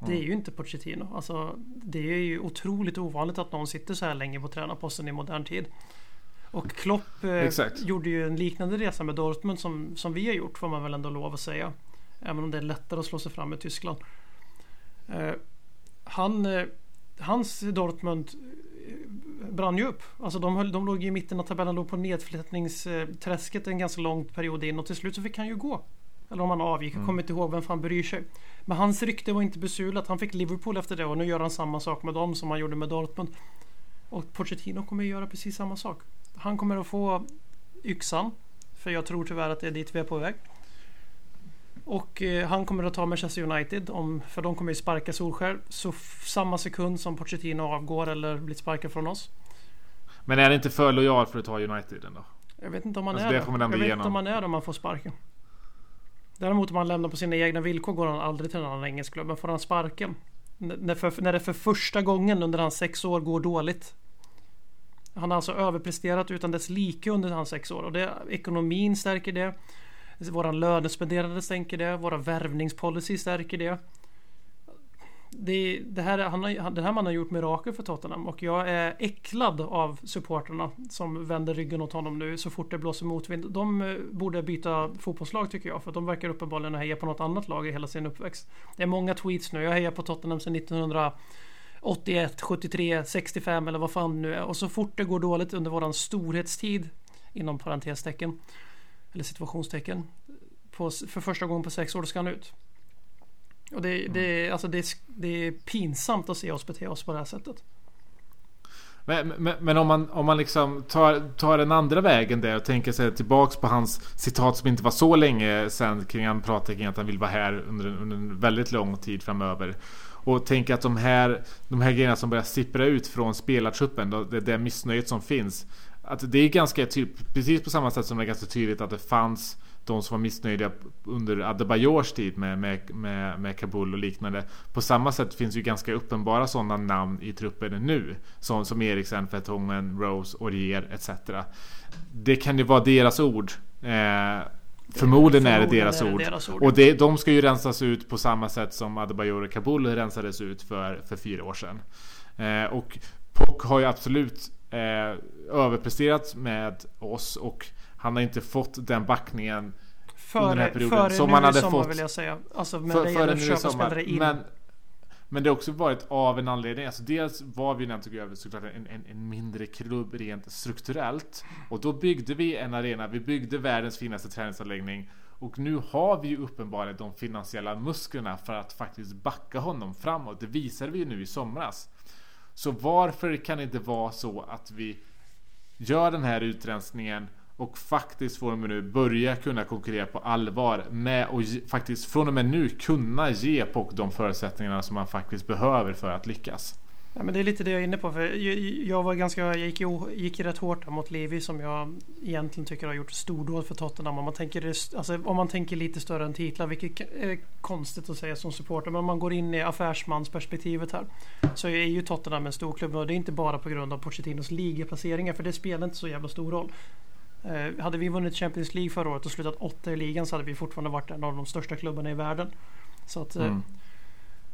Det är mm. ju inte Pochettino. Alltså, det är ju otroligt ovanligt att någon sitter så här länge på tränarposten i modern tid. Och Klopp eh, gjorde ju en liknande resa med Dortmund som, som vi har gjort får man väl ändå lov att säga. Även om det är lättare att slå sig fram i Tyskland. Eh, han, eh, hans Dortmund eh, brann ju upp. Alltså de, höll, de låg i mitten av tabellen, låg på nedflyttningsträsket en ganska lång period in och till slut så fick han ju gå. Eller om han avgick, jag mm. kommer inte ihåg vem fan bryr sig. Men hans rykte var inte besulat. Han fick Liverpool efter det och nu gör han samma sak med dem som han gjorde med Dortmund. Och Pochettino kommer att göra precis samma sak. Han kommer att få yxan. För jag tror tyvärr att det är dit vi är på väg. Och eh, han kommer att ta Manchester United. Om, för de kommer ju sparka Solskär. Så samma sekund som Pochettino avgår eller blir sparkad från oss. Men är det inte för lojal för att ta United ändå? Jag vet inte om han alltså är det. Jag vet inte om han är det om man får sparken. Däremot om han lämnar på sina egna villkor går han aldrig till en annan engelsk klubb. Men får han sparken? När, för, när det för första gången under hans sex år går dåligt. Han har alltså överpresterat utan dess like under hans sex år. Och det, ekonomin stärker det. Våran lönespenderande stärker det. Våra värvningspolicy stärker det det, det här, han har, den här mannen har gjort mirakel för Tottenham och jag är äcklad av supporterna som vänder ryggen åt honom nu så fort det blåser motvind. De eh, borde byta fotbollslag tycker jag för de verkar uppenbarligen heja på något annat lag i hela sin uppväxt. Det är många tweets nu. Jag hejar på Tottenham sedan 1981, 73, 65 eller vad fan nu är och så fort det går dåligt under våran storhetstid inom parentestecken eller situationstecken på, för första gången på sex år ska han ut. Och det, det, alltså det, det är pinsamt att se oss bete oss på det här sättet. Men, men, men, om man, om man liksom tar, tar den andra vägen där och tänker sig tillbaks på hans citat som inte var så länge sen kring han pratade kring att han vill vara här under, under en väldigt lång tid framöver. Och tänker att de här, de här grejerna som börjar sippra ut från spelartruppen, det, det missnöjet som finns. Att det är ganska typ, precis på samma sätt som det är ganska tydligt att det fanns de som var missnöjda under Adebayors tid med, med, med, med Kabul och liknande. På samma sätt finns ju ganska uppenbara sådana namn i truppen nu. Som, som Eriksen, Vertongen, Rose, Aurier etc. Det kan ju vara deras ord. Eh, Förmodligen är det deras, är det ord. deras ord. Och det, de ska ju rensas ut på samma sätt som Adebayor och Kabul rensades ut för, för fyra år sedan. Eh, och Pock har ju absolut eh, överpresterat med oss och han har inte fått den backningen före, under den här perioden. Före som nu han hade i sommar fått, vill jag säga. Alltså med för, det att köpa spelare in. Men, men det har också varit av en anledning. Alltså dels var vi nämnt jag såklart en, en, en, mindre klubb rent strukturellt. Och då byggde vi en arena. Vi byggde världens finaste träningsanläggning. Och nu har vi ju uppenbarligen de finansiella musklerna för att faktiskt backa honom framåt. Det visade vi ju nu i somras. Så varför kan det inte vara så att vi gör den här utrensningen och faktiskt från och med nu börja kunna konkurrera på allvar med och faktiskt från och med nu kunna ge POC de förutsättningarna som man faktiskt behöver för att lyckas. Ja, men det är lite det jag är inne på. För jag, var ganska, jag gick, gick rätt hårt mot Levi som jag egentligen tycker har gjort stordåd för Tottenham. Om man, tänker, alltså, om man tänker lite större än titlar, vilket är konstigt att säga som supporter. Men om man går in i affärsmansperspektivet här så är ju Tottenham en stor klubb. Och det är inte bara på grund av Pochettinos ligaplaceringar, för det spelar inte så jävla stor roll. Eh, hade vi vunnit Champions League förra året och slutat åtta i ligan så hade vi fortfarande varit en av de största klubbarna i världen. Så att, eh, mm.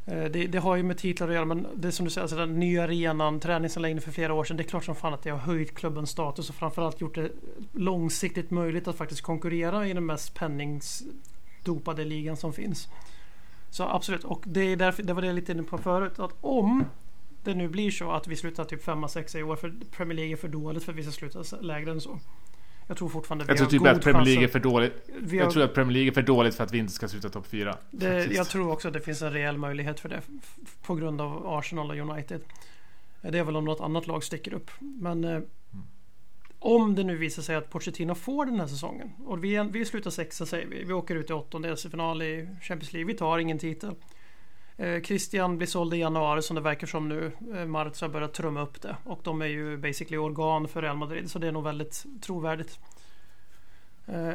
eh, det, det, har ju med titlar att göra men det är som du säger, alltså den nya arenan, träningsanläggningen för flera år sedan. Det är klart som fan att det har höjt klubbens status och framförallt gjort det långsiktigt möjligt att faktiskt konkurrera i den mest penningsdopade ligan som finns. Så absolut, och det, är därför, det var det jag lite inne på förut. Att om det nu blir så att vi slutar typ 5-6 i år för Premier League är för dåligt för att vi ska sluta lägre än så. Jag tror fortfarande vi jag tror typ att Premier League är för dåligt. Har... Jag tror att Premier League är för dåligt för att vi inte ska sluta topp 4. jag tror också att det finns en rejäl möjlighet för det. På grund av Arsenal och United. Det är väl om något annat lag sticker upp. Men eh, mm. om det nu visar sig att Pochettino får den här säsongen. Och vi, vi slutar sexa säger vi. Vi åker ut i åttondelsfinal i Champions League. Vi tar ingen titel. Eh, Christian blir såld i januari som det verkar som nu. Eh, Marz har börjat trumma upp det. Och de är ju basically organ för Real Madrid. Så det är nog väldigt trovärdigt. Eh,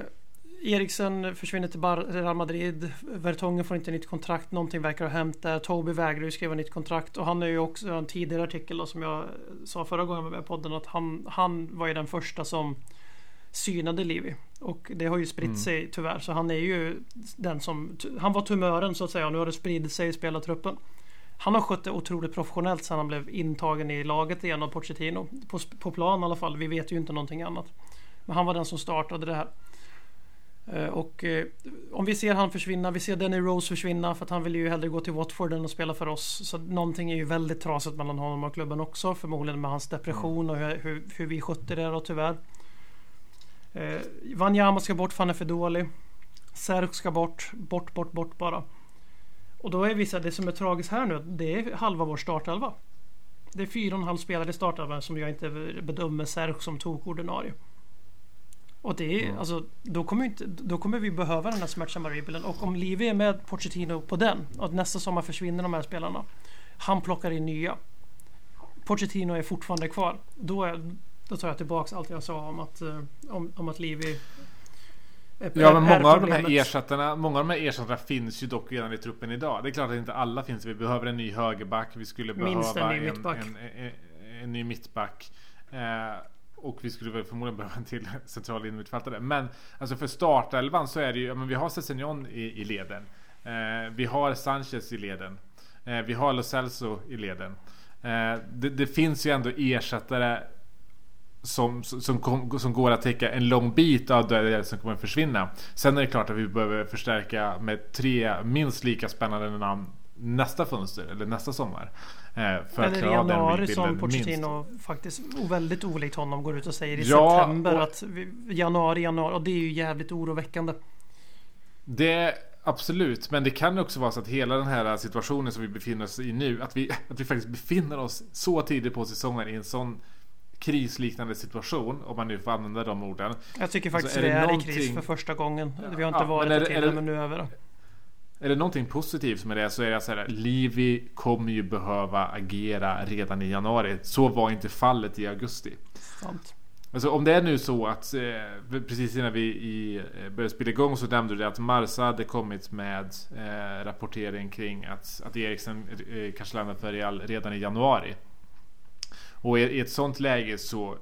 Eriksen försvinner till Real Madrid. Vertongen får inte nytt kontrakt. Någonting verkar ha hänt där. Toby vägrar ju skriva nytt kontrakt. Och han är ju också en tidigare artikel då, som jag sa förra gången med podden. Att han, han var ju den första som synade Livi. Och det har ju spritt mm. sig tyvärr. Så han är ju den som... Han var tumören så att säga och nu har det spridit sig i spelartruppen. Han har skött det otroligt professionellt sedan han blev intagen i laget igen av Pochettino. På, på plan i alla fall. Vi vet ju inte någonting annat. Men han var den som startade det här. Eh, och eh, om vi ser han försvinna, vi ser Danny Rose försvinna för att han vill ju hellre gå till Watford än att spela för oss. Så någonting är ju väldigt trasigt mellan honom och klubben också. Förmodligen med hans depression och hur, hur, hur vi skötte det då tyvärr. Eh, Wanyama ska bort för han är för dålig. Serk ska bort. Bort, bort, bort bara. Och då är vissa, det som är tragiskt här nu, det är halva vår startelva. Det är fyra och en halv spelare i startelvan som jag inte bedömer Serk som tokordinarie. Och det är, mm. alltså, då kommer, inte, då kommer vi behöva den här smärtsamma rebuilden. Och om Livi är med Pochettino på den och nästa sommar försvinner de här spelarna. Han plockar in nya. Pochettino är fortfarande kvar. Då, är, då tar jag tillbaks allt jag sa om att, eh, om, om att Livi är, Ja men många av, de här ersättarna, många av de här ersättarna finns ju dock redan i truppen idag. Det är klart att inte alla finns. Vi behöver en ny högerback. Vi skulle Minst behöva en ny mittback. En, en, en, ny mittback. Eh, och vi skulle väl förmodligen behöva en till central innermittfältare. Men alltså för startelvan så är det ju, men vi har Cessignon i, i leden. Eh, vi har Sanchez i leden. Eh, vi har Lo Celso i leden. Eh, det, det, finns ju ändå ersättare som, som, kom, som går att täcka en lång bit av det som kommer att försvinna. Sen är det klart att vi behöver förstärka med tre minst lika spännande namn nästa fönster eller nästa sommar. Eh, för Eller i januari som Pochettino minst. faktiskt väldigt olikt honom går ut och säger i ja, september och, att vi, januari, januari och det är ju jävligt oroväckande. Det absolut, men det kan också vara så att hela den här situationen som vi befinner oss i nu, att vi, att vi faktiskt befinner oss så tidigt på säsongen i en sån krisliknande situation, om man nu får använda de orden. Jag tycker faktiskt alltså, är det, det är i kris för första gången. Vi har inte ja, varit det tidigare, men nu är vi det. Är det någonting positivt med det så är det så här, Livi kommer ju behöva agera redan i januari. Så var inte fallet i augusti. Sant. Alltså om det är nu så att eh, precis innan vi i, eh, började spela igång så nämnde du att Marsa hade kommit med eh, rapportering kring att, att Eriksen eh, kanske lämnar för Real redan i januari. Och i, i ett sånt läge så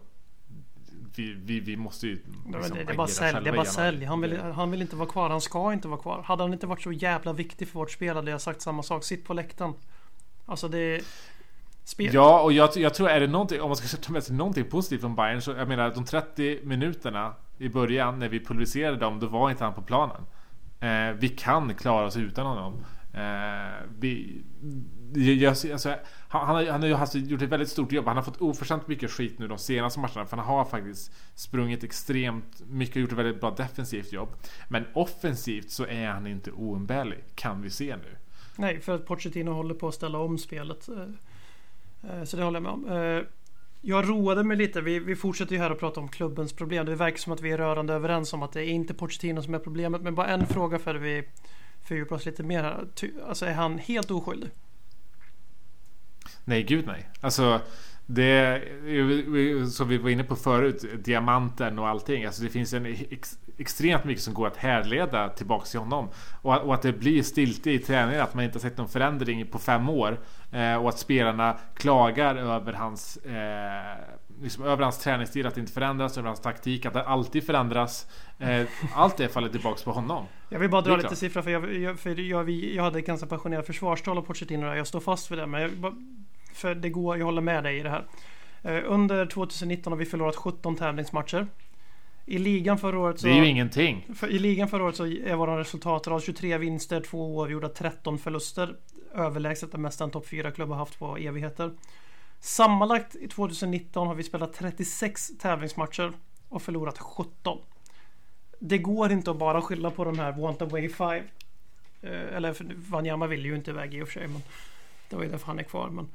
vi, vi, vi måste ju liksom det, det, är bara sälj, det är bara sälj. Han vill, han vill inte vara kvar, han ska inte vara kvar. Hade han inte varit så jävla viktig för vårt spel hade jag sagt samma sak. Sitt på läktaren. Alltså det Spel. Ja, och jag, jag, tror är det någonting, om man ska ta med sig någonting positivt från Bayern så jag menar de 30 minuterna i början när vi pulveriserade dem, då var inte han på planen. Eh, vi kan klara oss utan honom. Eh, vi, jag, alltså, han, han, han har ju alltså gjort ett väldigt stort jobb. Han har fått oförtjänt mycket skit nu de senaste matcherna. För han har faktiskt sprungit extremt mycket och gjort ett väldigt bra defensivt jobb. Men offensivt så är han inte oumbärlig. Kan vi se nu. Nej, för att Pochettino håller på att ställa om spelet. Eh, eh, så det håller jag med om. Eh, jag roade mig lite. Vi, vi fortsätter ju här att prata om klubbens problem. Det verkar som att vi är rörande överens om att det är inte Pochettino som är problemet. Men bara en fråga för vi fördjupa oss lite mer här. Alltså är han helt oskyldig? Nej, gud nej. Alltså det som vi var inne på förut, diamanten och allting. Alltså det finns en ex, extremt mycket som går att härleda tillbaks till honom. Och, och att det blir stiltje i träningen, att man inte har sett någon förändring på fem år. Eh, och att spelarna klagar över hans eh, liksom över hans träningsstil, att det inte förändras, över hans taktik, att det alltid förändras. Eh, allt det faller tillbaks på honom. Jag vill bara dra lite siffror för, jag, jag, för jag, jag hade ett ganska passionerat försvarstal av Pochettino Jag står fast vid det. Men jag, för det går, jag håller med dig i det här. Eh, under 2019 har vi förlorat 17 tävlingsmatcher. I ligan förra året så... Det är ju ingenting. För, I ligan förra året så är våra resultatrad 23 vinster, 2 oavgjorda, 13 förluster. Överlägset det mesta en topp 4-klubb har haft på evigheter. Sammanlagt i 2019 har vi spelat 36 tävlingsmatcher och förlorat 17. Det går inte att bara skylla på de här Want Away 5. Eh, eller Wanyama vill ju inte iväg i och för sig. Men det var ju därför han är kvar. Men...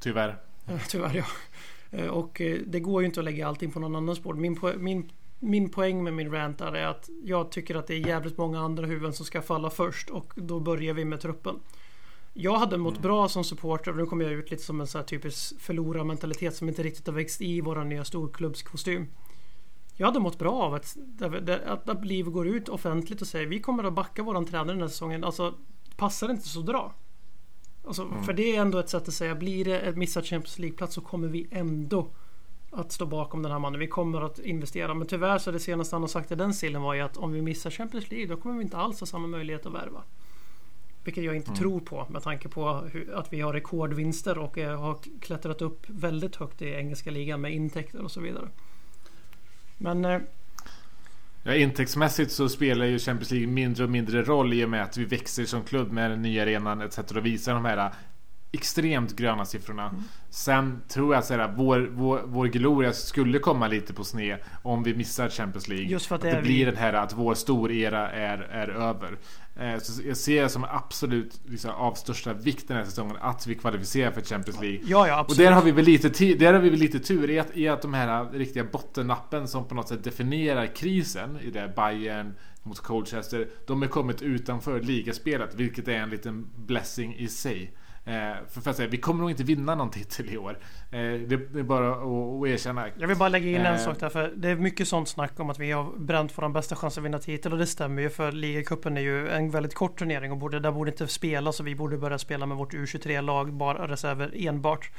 Tyvärr. Tyvärr ja. Eh, och eh, det går ju inte att lägga allting på någon annans bord. Min, po min, min poäng med min rant är att jag tycker att det är jävligt många andra huvuden som ska falla först och då börjar vi med truppen. Jag hade mått mm. bra som supporter och nu kommer jag ut lite som en så här typisk förlorarmentalitet som inte riktigt har växt i våra nya storklubbskostym. Jag hade mått bra av att, att, att Liv går ut offentligt och säger vi kommer att backa våran tränare den här säsongen. Alltså passar det inte så dra. Alltså, mm. För det är ändå ett sätt att säga, blir det ett missat Champions League-plats så kommer vi ändå att stå bakom den här mannen. Vi kommer att investera. Men tyvärr så det senaste han har sagt i den stilen var ju att om vi missar Champions League då kommer vi inte alls ha samma möjlighet att värva. Vilket jag inte mm. tror på med tanke på hur, att vi har rekordvinster och eh, har klättrat upp väldigt högt i engelska ligan med intäkter och så vidare. Men eh, Ja, intäktsmässigt så spelar ju Champions League mindre och mindre roll i och med att vi växer som klubb med den nya arenan etc. och visar de här extremt gröna siffrorna. Mm. Sen tror jag att vår, vår, vår gloria skulle komma lite på sned om vi missar Champions League. Just för att, att det, det blir den här att vår storera är, är över. Eh, så jag ser det som absolut liksom, av största vikt den här säsongen att vi kvalificerar för Champions League. Ja, ja, och där har vi väl lite, där har vi väl lite tur i att, i att de här riktiga bottennappen som på något sätt definierar krisen i det Bayern mot Colchester. De har kommit utanför ligaspelet vilket är en liten blessing i sig. Eh, för, för att säga, vi kommer nog inte vinna någon titel i år. Eh, det, är bara att, att erkänna. Jag vill bara lägga in en eh, sak där. För det är mycket sånt snack om att vi har bränt vår bästa chans att vinna titel. Och det stämmer ju. För ligacupen är ju en väldigt kort turnering. Och borde, där borde inte spela. Så vi borde börja spela med vårt U23-lag. Bara reserver enbart.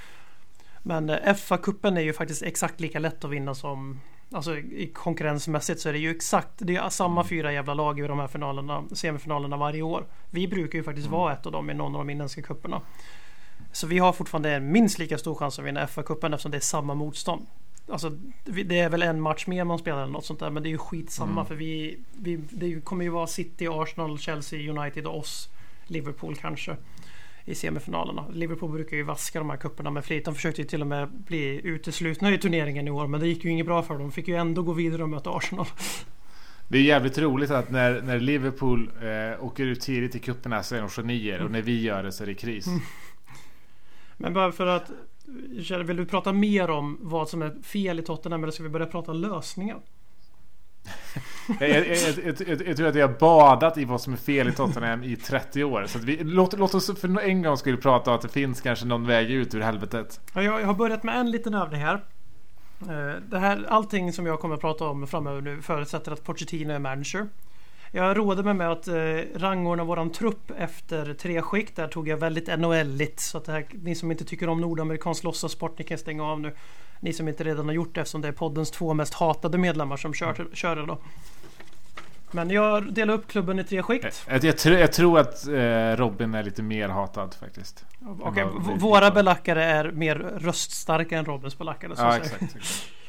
Men FA-cupen är ju faktiskt exakt lika lätt att vinna som Alltså i konkurrensmässigt så är det ju exakt Det är samma mm. fyra jävla lag i de här finalerna Semifinalerna varje år Vi brukar ju faktiskt mm. vara ett av dem i någon av de inländska kupperna Så vi har fortfarande minst lika stor chans att vinna FA-cupen eftersom det är samma motstånd Alltså det är väl en match mer man spelar eller något sånt där Men det är ju skitsamma mm. för vi, vi Det kommer ju vara City, Arsenal, Chelsea, United och oss Liverpool kanske i semifinalerna. Liverpool brukar ju vaska de här kupperna med flit. De försökte ju till och med bli uteslutna i turneringen i år men det gick ju inget bra för dem. De fick ju ändå gå vidare och möta Arsenal. Det är jävligt roligt att när, när Liverpool eh, åker ut tidigt i cuperna så är de genier och när vi gör det så är det kris. Men bara för att vill du prata mer om vad som är fel i Tottenham eller ska vi börja prata lösningar? Jag, jag, jag, jag, tror att jag har badat i vad som är fel i Tottenham i 30 år. Så vi, låt, låt oss för en gång skulle prata om att det finns kanske någon väg ut ur helvetet. Ja, jag, jag har börjat med en liten övning här. Eh, det här, allting som jag kommer att prata om framöver nu förutsätter att Pochettino är manager. Jag råder mig med att eh, rangordna våran trupp efter tre skikt. Där tog jag väldigt NHL-igt. Så att det här, ni som inte tycker om nordamerikansk låtsassport, ni kan stänga av nu. Ni som inte redan har gjort det eftersom det är poddens två mest hatade medlemmar som kör, kör det då. Men jag delar upp klubben i tre skikt. Jag, jag, tror, jag tror att eh, Robin är lite mer hatad faktiskt. Okay, våra belackare är mer röststarka än Robins belackare. Så ja, exakt, exakt.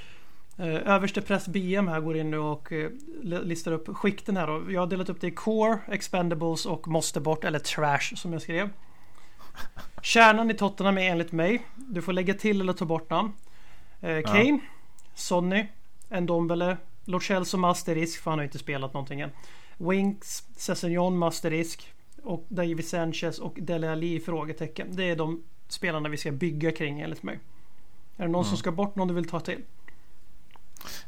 Eh, överste press BM här går in nu och eh, listar upp skikten här. Och jag har delat upp det i Core, Expendables och Måste bort eller Trash som jag skrev. Kärnan i Tottenham är enligt mig. Du får lägga till eller ta bort namn. Eh, Kane, ja. Sonny, Ndombele, Lo Celso Masterisk för han har inte spelat någonting än. Winks, Sessignon Masterisk och David Sanchez och Dele Alli frågetecken. Det är de spelarna vi ska bygga kring enligt mig. Är det någon mm. som ska bort, någon du vill ta till?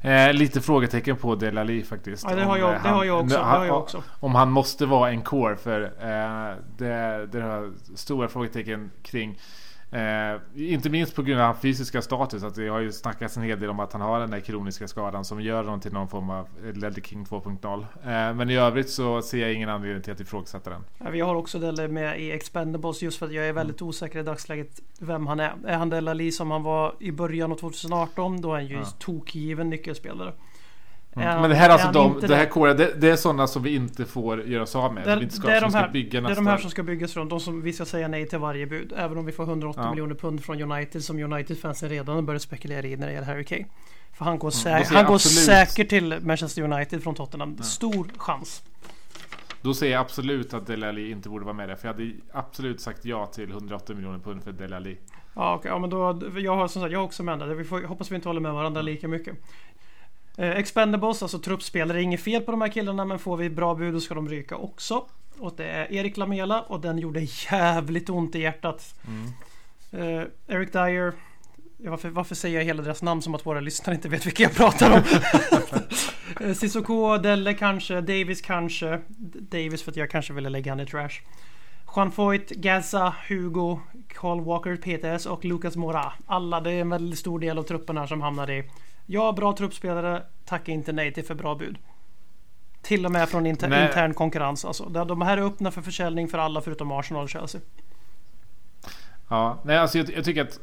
Eh, lite frågetecken på Delali faktiskt. Ja, det har jag, det har jag också. Han, har jag också. Om han måste vara en core för eh, det, det har stora frågetecken kring. Eh, inte minst på grund av fysiska status. Att det har ju snackats en hel del om att han har den där kroniska skadan som gör honom till någon form av Ledley King 2.0. Eh, men i övrigt så ser jag ingen anledning till att ifrågasätta den. Vi har också Dele med i Expendables just för att jag är väldigt mm. osäker i dagsläget vem han är. Är han Delali som han var i början av 2018? Då är han ju ja. tokgiven nyckelspelare. Mm. Men det här, alltså de, det här kåren, det, det, är sådana som vi inte får göra oss av med. Det, vi inte ska, det, är de här, bygga det är de här som ska byggas från. De som vi ska säga nej till varje bud. Även om vi får 180 ja. miljoner pund från United som United-fansen redan har börjat spekulera i när det gäller Harry Kane. För han går, mm. han går säkert till Manchester United från Tottenham. Ja. Stor chans. Då säger jag absolut att Dele Alli inte borde vara med där. För jag hade absolut sagt ja till 180 miljoner pund för Dele Alli. Ja, okay, ja men då, jag har som sagt, jag har också med det. Vi får, hoppas vi inte håller med varandra lika mycket. Eh, Expendables, alltså truppspelare, inget fel på de här killarna men får vi bra bud då ska de ryka också. Och det är Erik Lamela och den gjorde jävligt ont i hjärtat. Mm. Eh, Eric Dyer. Varför, varför, säger jag hela deras namn som att våra lyssnare inte vet vilka jag pratar om? eh, Sissoko, Delle kanske, Davis kanske. Davis för att jag kanske ville lägga han i trash. Juan Foyt, Gaza, Hugo, Carl Walker, PTS och Lucas Mora. Alla, det är en väldigt stor del av truppen här som hamnar i Ja, bra truppspelare. Tacka inte nej till för bra bud. Till och med från inter nej. intern konkurrens. Alltså, de här är öppna för försäljning för alla förutom Arsenal och Chelsea. Ja, nej alltså jag, jag tycker att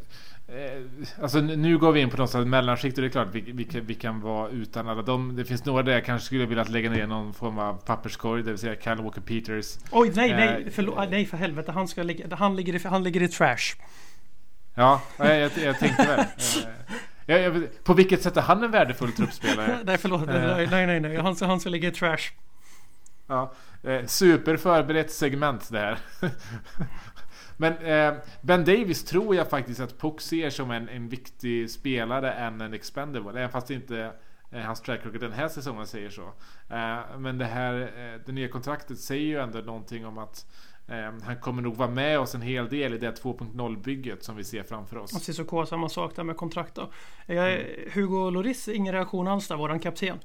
eh, Alltså nu går vi in på något slags mellanskikt och det är klart vi, vi, vi kan vara utan alla dem. Det finns några där jag kanske skulle vilja lägga ner någon form av papperskorg, det vill säga Kyle Walker Peters. Oj, nej, nej, eh, förlåt, nej för helvete. Han, ska ligga, han, ligger i, han ligger i trash. Ja, jag, jag, jag tänkte väl. Eh, jag, jag, på vilket sätt är han en värdefull truppspelare? nej förlåt, nej nej nej, nej. Han, han ska ligga i trash. Ja, eh, super förberett segment det här. Men eh, Ben Davis tror jag faktiskt att Puck ser som en, en viktig spelare än en expendable. Även fast inte eh, hans track record den här säsongen säger så. Eh, men det här, eh, det nya kontraktet säger ju ändå någonting om att han kommer nog vara med oss en hel del i det 2.0 bygget som vi ser framför oss. Och Cissoko samma sak där med kontrakt då. Mm. Hugo Loris, ingen reaktion alls där, våran kapten.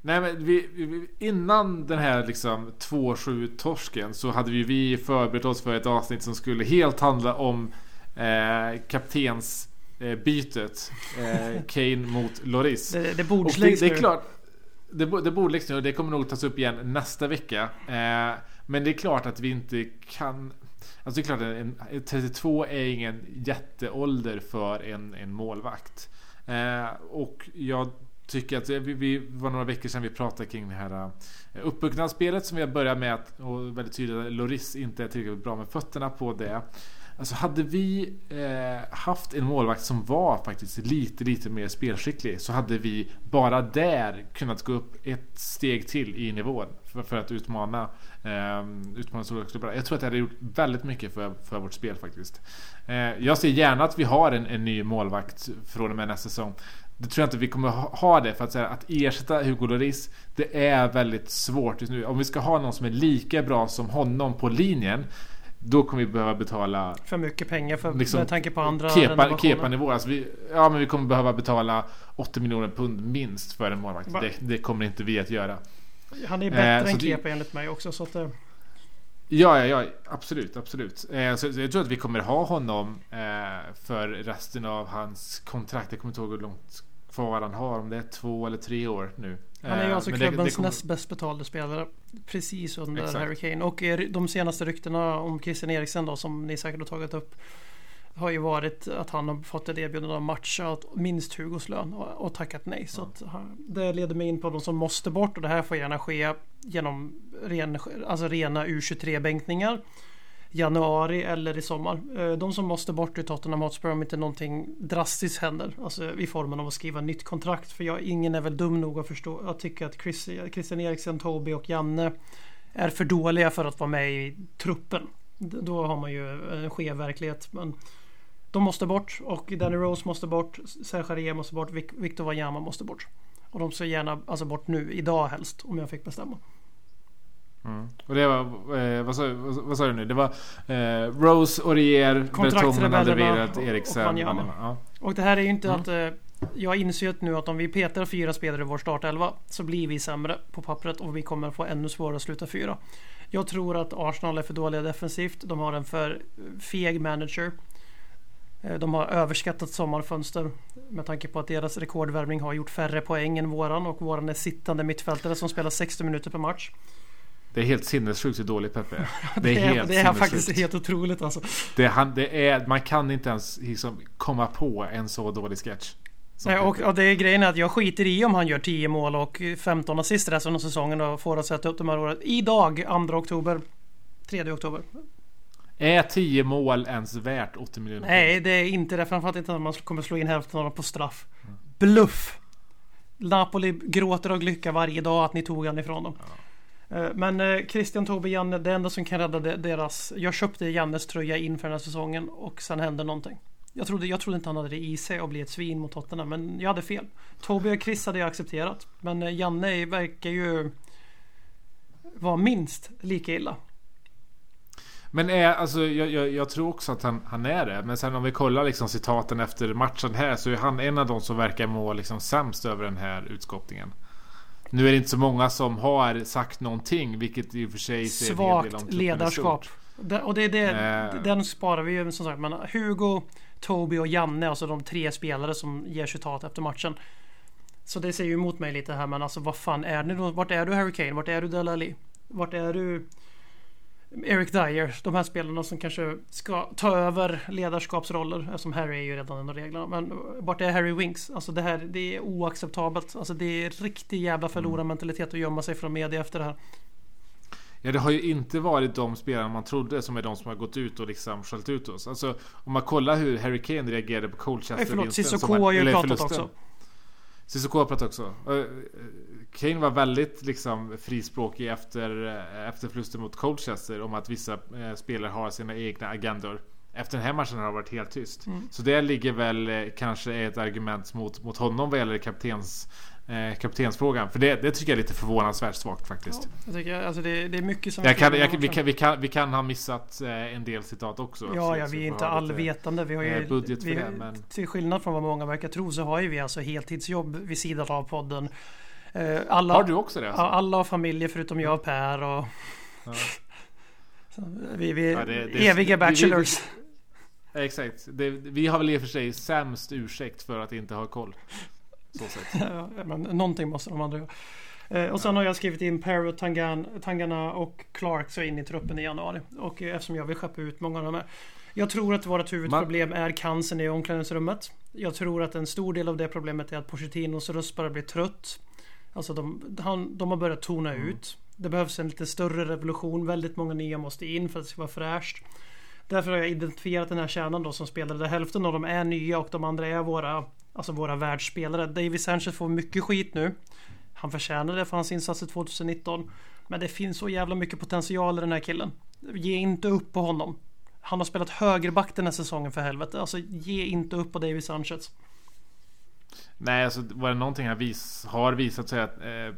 Nej men vi, vi, innan den här liksom 2-7 torsken så hade vi, vi förberett oss för ett avsnitt som skulle helt handla om eh, kaptens eh, eh, Kane mot Loris. Det, det bordsläggs det, det är klart det, det bordläggs nu och det kommer nog tas upp igen nästa vecka. Eh, men det är klart att vi inte kan Alltså det är klart att 32 är ingen jätteålder för en, en målvakt. Eh, och jag tycker att vi, vi var några veckor sedan vi pratade kring det här eh, uppbyggnadsspelet som vi har börjat med att, och väldigt tydligt att Loris inte är tillräckligt bra med fötterna på det. Alltså hade vi eh, haft en målvakt som var faktiskt lite, lite mer spelskicklig så hade vi bara där kunnat gå upp ett steg till i nivån för, för att utmana, eh, utmana storlagsklubbarna. Jag tror att det hade gjort väldigt mycket för, för vårt spel faktiskt. Eh, jag ser gärna att vi har en, en ny målvakt från och med nästa säsong. Det tror jag inte vi kommer ha det för att, säga, att ersätta Hugo Lloris Det är väldigt svårt just nu. Om vi ska ha någon som är lika bra som honom på linjen då kommer vi behöva betala För mycket pengar för, liksom, med tanke på andra kepa, kepa. Alltså vi, ja men vi kommer behöva betala 80 miljoner pund minst för en målvakt. Va? Det, det kommer inte vi att göra. Han är bättre Eh, än det- Kepa enligt mig också. Så att, eh, Ja, ja, ja absolut, absolut. Eh, så jag tror att vi kommer ha honom eh, för resten av hans kontrakt. Jag kommer inte ihåg hur långt kvar han har. Om det är två eller tre år nu. han är ju Eh, alltså men det- klubbens det kommer- näst bäst betalde spelare. Precis under Exakt. Harry Kane. Och de senaste ryktena om Christian Eriksen då som ni säkert har tagit upp. Har ju varit att han har fått ett erbjudande att matcha minst Hugos lön och, tackat nej. Så han- det leder mig in på de som måste bort och det här får gärna ske genom ren, alltså rena U23-bänkningar. Januari eller i sommar. Eh, de som måste bort ur Tottenham Hotspur om inte någonting drastiskt händer. Alltså i formen av att skriva nytt kontrakt. För jag, ingen är väl dum nog att förstå. Jag tycker att Chris, Christian Eriksen, Toby och Janne är för dåliga för att vara med i truppen. Då har man ju en skev verklighet. Men de måste bort och Danny Rose måste bort. Serge Aurier måste bort. Victor Wanyama måste bort. Och de ska gärna alltså bort nu, idag helst, om jag fick bestämma. Mm. Och det var, eh, vad, sa, vad, vad sa du nu? Det var eh, Rose, Alderweireld, och- och Eriksen. Wanyama. Ja. Och det här är ju inte Mm. att eh, jag inser ju nu att om vi petar fyra spelare i vår startelva så blir vi sämre på pappret och vi kommer få ännu svårare att sluta fyra. Jag tror att Arsenal är för dåliga defensivt. De har en för feg manager. Eh, De har överskattat sommarfönster med tanke på att deras rekordvärvning har gjort färre poäng än våran och våran är sittande mittfältare som spelar 60 minuter per match. Det är helt sinnessjukt hur dåligt Peppe är. Det Det är helt det är faktiskt helt otroligt alltså. Det, han, det är, man kan inte ens liksom, komma på en så dålig sketch. Nej, och, och det är grejen att jag skiter i om han gör 10 mål och 15 assist resten av säsongen och får att sätta upp de här åren. Idag, 2 oktober. 3 oktober. Är 10 mål ens värt 80 miljoner? Nej, det är inte det. Framförallt inte när man kommer slå in hälften av dem på straff. Bluff! Napoli gråter av lycka varje dag att ni tog han ifrån dem. Eh, Eh, men eh, Christian, Tobbe, Janne, det enda som kan rädda deras... Jag köpte Jannes tröja inför den här säsongen och sen hände någonting. Jag trodde, jag trodde inte han hade det i sig att bli ett svin mot Tottenham, men jag hade fel. Tobbe och Chris hade jag accepterat. Men eh, Janne verkar ju vara minst lika illa. Men är, alltså, jag, jag, jag tror också att han, han är det. Men sen om vi kollar liksom citaten efter matchen här så är han en av de som verkar må liksom sämst över den här utskottningen. Nu är det inte så många som har sagt någonting, vilket i och för sig säger en hel del om Svagt ledarskap. stort. Och det är det, Eh. den sparar vi ju som sagt. Men Hugo, Toby och Janne, alltså de tre spelare som ger citat efter matchen. Så det säger ju emot mig lite här, men alltså vad fan är ni då? Vart är du Harry Kane? Vart är du Delali? Vart är du Eric Dyer? De här spelarna som kanske ska ta över ledarskapsroller. Eftersom Harry är ju redan en av reglerna. Men vart är Harry Winks? Alltså det här, det är oacceptabelt. Alltså det är riktig jävla förlorarmentalitet att gömma sig från media efter det här. Ja, det har ju inte varit de spelarna man trodde som är de som har gått ut och liksom skällt ut oss. Alltså, om man kollar hur Harry Kane reagerade på Colchester Nej förlåt, som Cissoko har ju pratat också. Cissoko har pratat också. Kane var väldigt liksom frispråkig efter, eh, efter förlusten mot Colchester om att vissa eh, spelare har sina egna agendor. Efter den här matchen har det varit helt tyst. Mm. Så det ligger väl eh, kanske ett argument mot, mot honom vad gäller kaptens, eh, kaptensfrågan. För det, det tycker jag är lite förvånansvärt svagt faktiskt. Jag tycker, alltså det, det är mycket som... Jag kan, jag, vi, kan, vi, kan, vi kan ha missat en del citat också. Ja, ja, vi är inte allvetande. Vi har ju, budget för vi, det, men- Till skillnad från vad många verkar tro så har ju vi alltså heltidsjobb vid sidan av podden. Eh, Alla, Har du också det? Alltså? ja, alla har familjer förutom jag och Per och... Ja. Vi, vi Ja, det- det- eviga vi- vi- bachelors. Exakt. Det, vi har väl i och för sig sämst ursäkt för att inte ha koll. Så sett. Ja, men någonting måste de andra göra. Eh, och sen har jag skrivit in Parrot, Tangan, Tangana och Clark så in i truppen i januari. Och eh, eftersom jag vill skeppa ut många av de här. Jag tror att vårt huvudproblem är cancern i omklädningsrummet. Jag tror att en stor del av det problemet är att Pochettinos röst börjar bli trött. Alltså de, han, de har börjat tona ut. Det behövs en lite större revolution. Väldigt många nya måste in för att det ska vara fräscht. Därför har jag identifierat den här kärnan då som spelare där hälften av dem är nya och de andra är våra, alltså våra världsspelare. David Sanchez får mycket skit nu. Han förtjänar det för hans insatser 2019. Men det finns så jävla mycket potential i den här killen. Ge inte upp på honom. Han har spelat högerback den här säsongen för helvete. Alltså ge inte upp på David Sanchez. Nej, alltså var det någonting han vis, har visat sig att eh, eh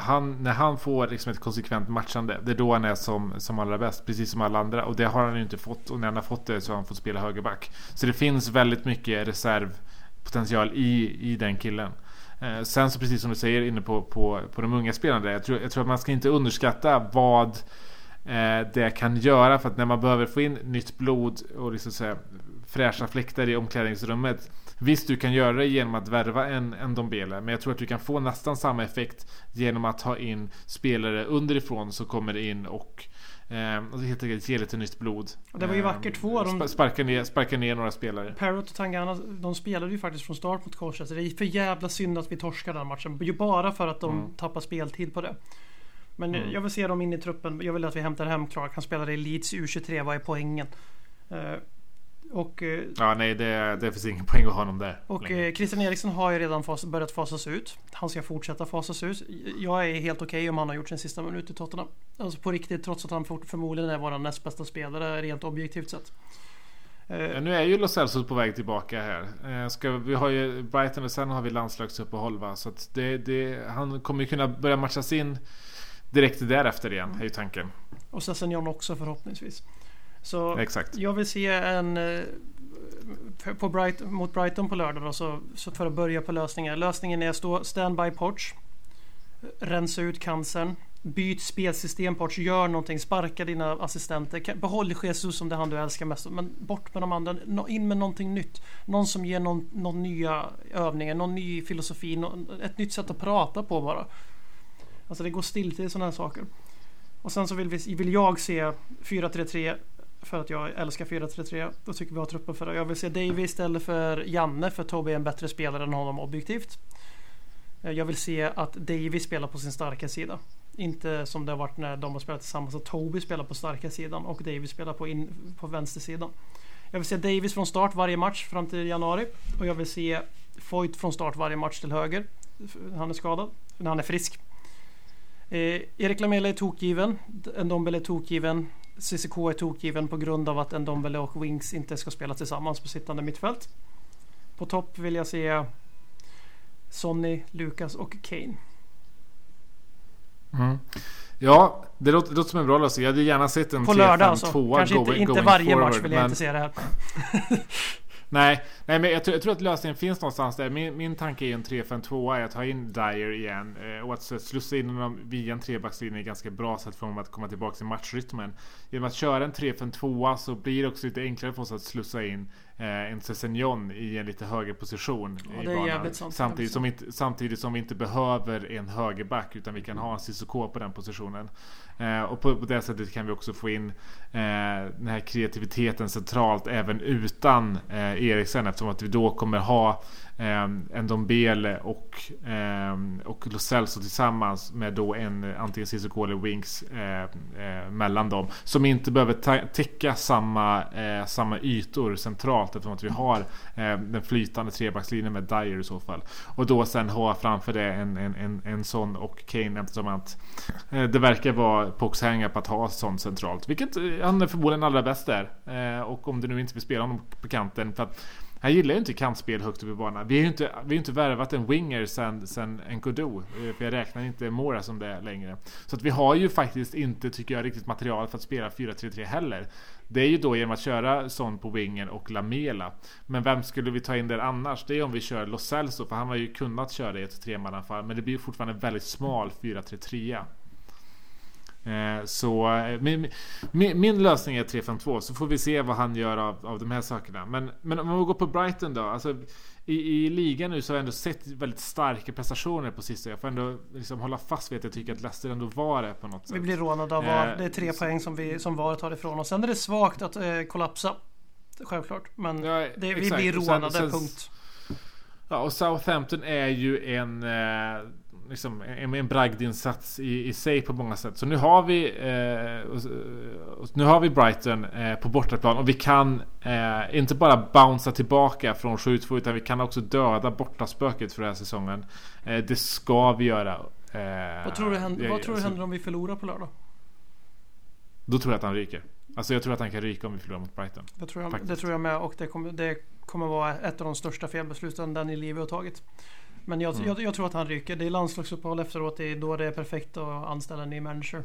han, när han får liksom ett konsekvent matchande, det är då han är som, som allra bäst, precis som alla andra. Och det har han ju inte fått. Och när han har fått det så har han fått spela högerback. Så det finns väldigt mycket reservpotential i, i den killen. Eh, sen så precis som du säger inne på, på, på de unga spelarna, jag tror, jag tror att man ska inte underskatta vad eh, det kan göra. För att när man behöver få in nytt blod och liksom så fräscha fläktar i omklädningsrummet Visst, du kan göra det genom att värva en, en Dombele, men jag tror att du kan få nästan samma effekt genom att ha in spelare underifrån som kommer in och Eh, alltså helt enkelt ge lite nytt blod. Och det var ju vackert. Två dem... Sparka ner, sparka ner några spelare. Parrot och Tangana, de spelade ju faktiskt från start mot Colchester. Det är för jävla synd att vi torskar den matchen. Ju bara för att de mm. tappar speltid på det. Men mm. jag vill se dem in i truppen. Jag vill att vi hämtar hem Clark. Han spelade i Leeds U23. Vad är poängen? Och, eh, ja, nej, det, det finns ingen poäng att ha honom där. Och eh, Christian Eriksson har ju redan fas, börjat fasas ut. Han ska fortsätta fasas ut. Jag är helt okej okay om han har gjort sin sista minut i Tottenham. Alltså på riktigt, trots att han förmodligen är vår näst bästa spelare rent objektivt sett. Eh, nu är ju Los Celso på väg tillbaka här. Ska, vi har ju Brighton och sen har vi landslagsuppehåll va. Så att det, det, han kommer ju kunna börja matchas in direkt därefter igen, är ju tanken. Och Sessignon också förhoppningsvis. Så Exakt. jag vill se en eh, på Bright, mot Brighton på lördag då, så, så för att börja på lösningen. Lösningen är att stå standby Porch. Rensa ut cancern. Byt spelsystem Porch. Gör någonting. Sparka dina assistenter. Behåll Jesus som det han du älskar mest. Men bort med de andra. In med någonting nytt. Någon som ger någon, någon nya övningar. Någon ny filosofi. Någon, ett nytt sätt att prata på bara. Alltså det går still till sådana här saker. Och sen så vill, vi, vill jag se 4-3-3 för att jag älskar 4-3-3. Då tycker vi har truppen för det. Jag vill se Davy istället för Janne för Tobbe är en bättre spelare än honom objektivt. Eh, jag vill se att Davy spelar på sin starka sida. Inte som det har varit när de har spelat tillsammans. Att Toby spelar på starka sidan och Davy spelar på, in, på vänstersidan. Jag vill se Davis från start varje match fram till januari. Och jag vill se Foyt från start varje match till höger. Han är skadad. När han är frisk. Eh, Erik Lamela är tokgiven. Ndombele är tokgiven. CCK är tokgiven på grund av att Ndombele och Wings inte ska spela tillsammans på sittande mittfält. På topp vill jag se Sonny, Lucas och Kane. Mm. Ja, det låter, det låter, som en bra lösning. Jag hade gärna sett en 3-5-2 På lördag alltså. Kanske inte, inte varje forward, match vill jag men... inte se det här. Nej, nej men jag tror, jag tror, att lösningen finns någonstans där. Min, min tanke är en 3-5-2 är att in Dyer igen. Eh, och att slussa in honom via en trebackslinje är ganska bra sätt för honom att komma tillbaka till matchrytmen. Genom att köra en 3-5-2 så blir det också lite enklare för oss att slussa in en Sessignon i en lite högre position. Ja, i banan. Samtidigt, som inte, samtidigt som vi inte behöver en högerback utan vi kan ha en Cissoko på den positionen. Eh, och på, på, det sättet kan vi också få in eh, den här kreativiteten centralt även utan eh, Eriksen eftersom att vi då kommer ha eh, en Dombele och, eh, och Lo Celso tillsammans med då en antingen Cissoko eller Wings eh, eh, mellan dem. Som inte behöver täcka samma, eh, samma ytor centralt eftersom att vi har eh, den flytande trebackslinjen med Dyer i så fall. Och då sen ha framför det en, en, en, en sån och Kane eftersom att eh, det verkar vara Pox hänga på att ha sånt centralt. Vilket eh, han är förmodligen allra bäst där. Eh, och om du nu inte vill spela honom på kanten för att han gillar ju inte kantspel högt upp i banan. Vi har ju inte, vi har inte värvat en winger sen, sen en Eh, för jag räknar inte Mora som det längre. Så att vi har ju faktiskt inte, tycker jag, riktigt material för att spela 4-3-3 heller. Det är ju då genom att köra sån på wingen och Lamela. Men vem skulle vi ta in där annars? Det är om vi kör Los Celso, för han har ju kunnat köra i ett tremananfall. Men det blir ju fortfarande en väldigt smal 4-3-3. Eh, så eh, min, min, lösning är 3-5-2 så får vi se vad han gör av, av de här sakerna. Men, men om vi går på Brighton då. Alltså, i, I ligan nu så har jag ändå sett väldigt starka prestationer på sista. Jag får ändå liksom hålla fast vid att jag tycker att Leicester ändå var det på något sätt. Vi blir rånade av VAR. Eh, det är tre poäng som, vi, som VAR tar ifrån oss. Sen är det svagt att eh, kollapsa. Självklart. Men ja, det, vi blir rånade, sen, sen, punkt. Ja, och Southampton är ju en... Eh, liksom, en, en bragdinsats i, i sig på många sätt. Så nu har vi eh, och, och, Nu har vi Brighton eh, på bortaplan och vi kan eh, inte bara bouncea tillbaka från 7-2 utan vi kan också döda bortaspöket för den här säsongen. Eh, det ska vi göra. Eh, Vad tror du händer, vad tror du händer om vi förlorar på lördag? Då tror jag att han ryker. Alltså jag tror att han kan ryka om vi förlorar mot Brighton. Det tror jag, det tror jag med och det kommer, det kommer vara ett av de största felbesluten Danny Levy har tagit. Men jag, Mm. jag, jag tror att han ryker. Det är landslagsuppehåll efteråt. Det är då det är perfekt att anställa en ny manager.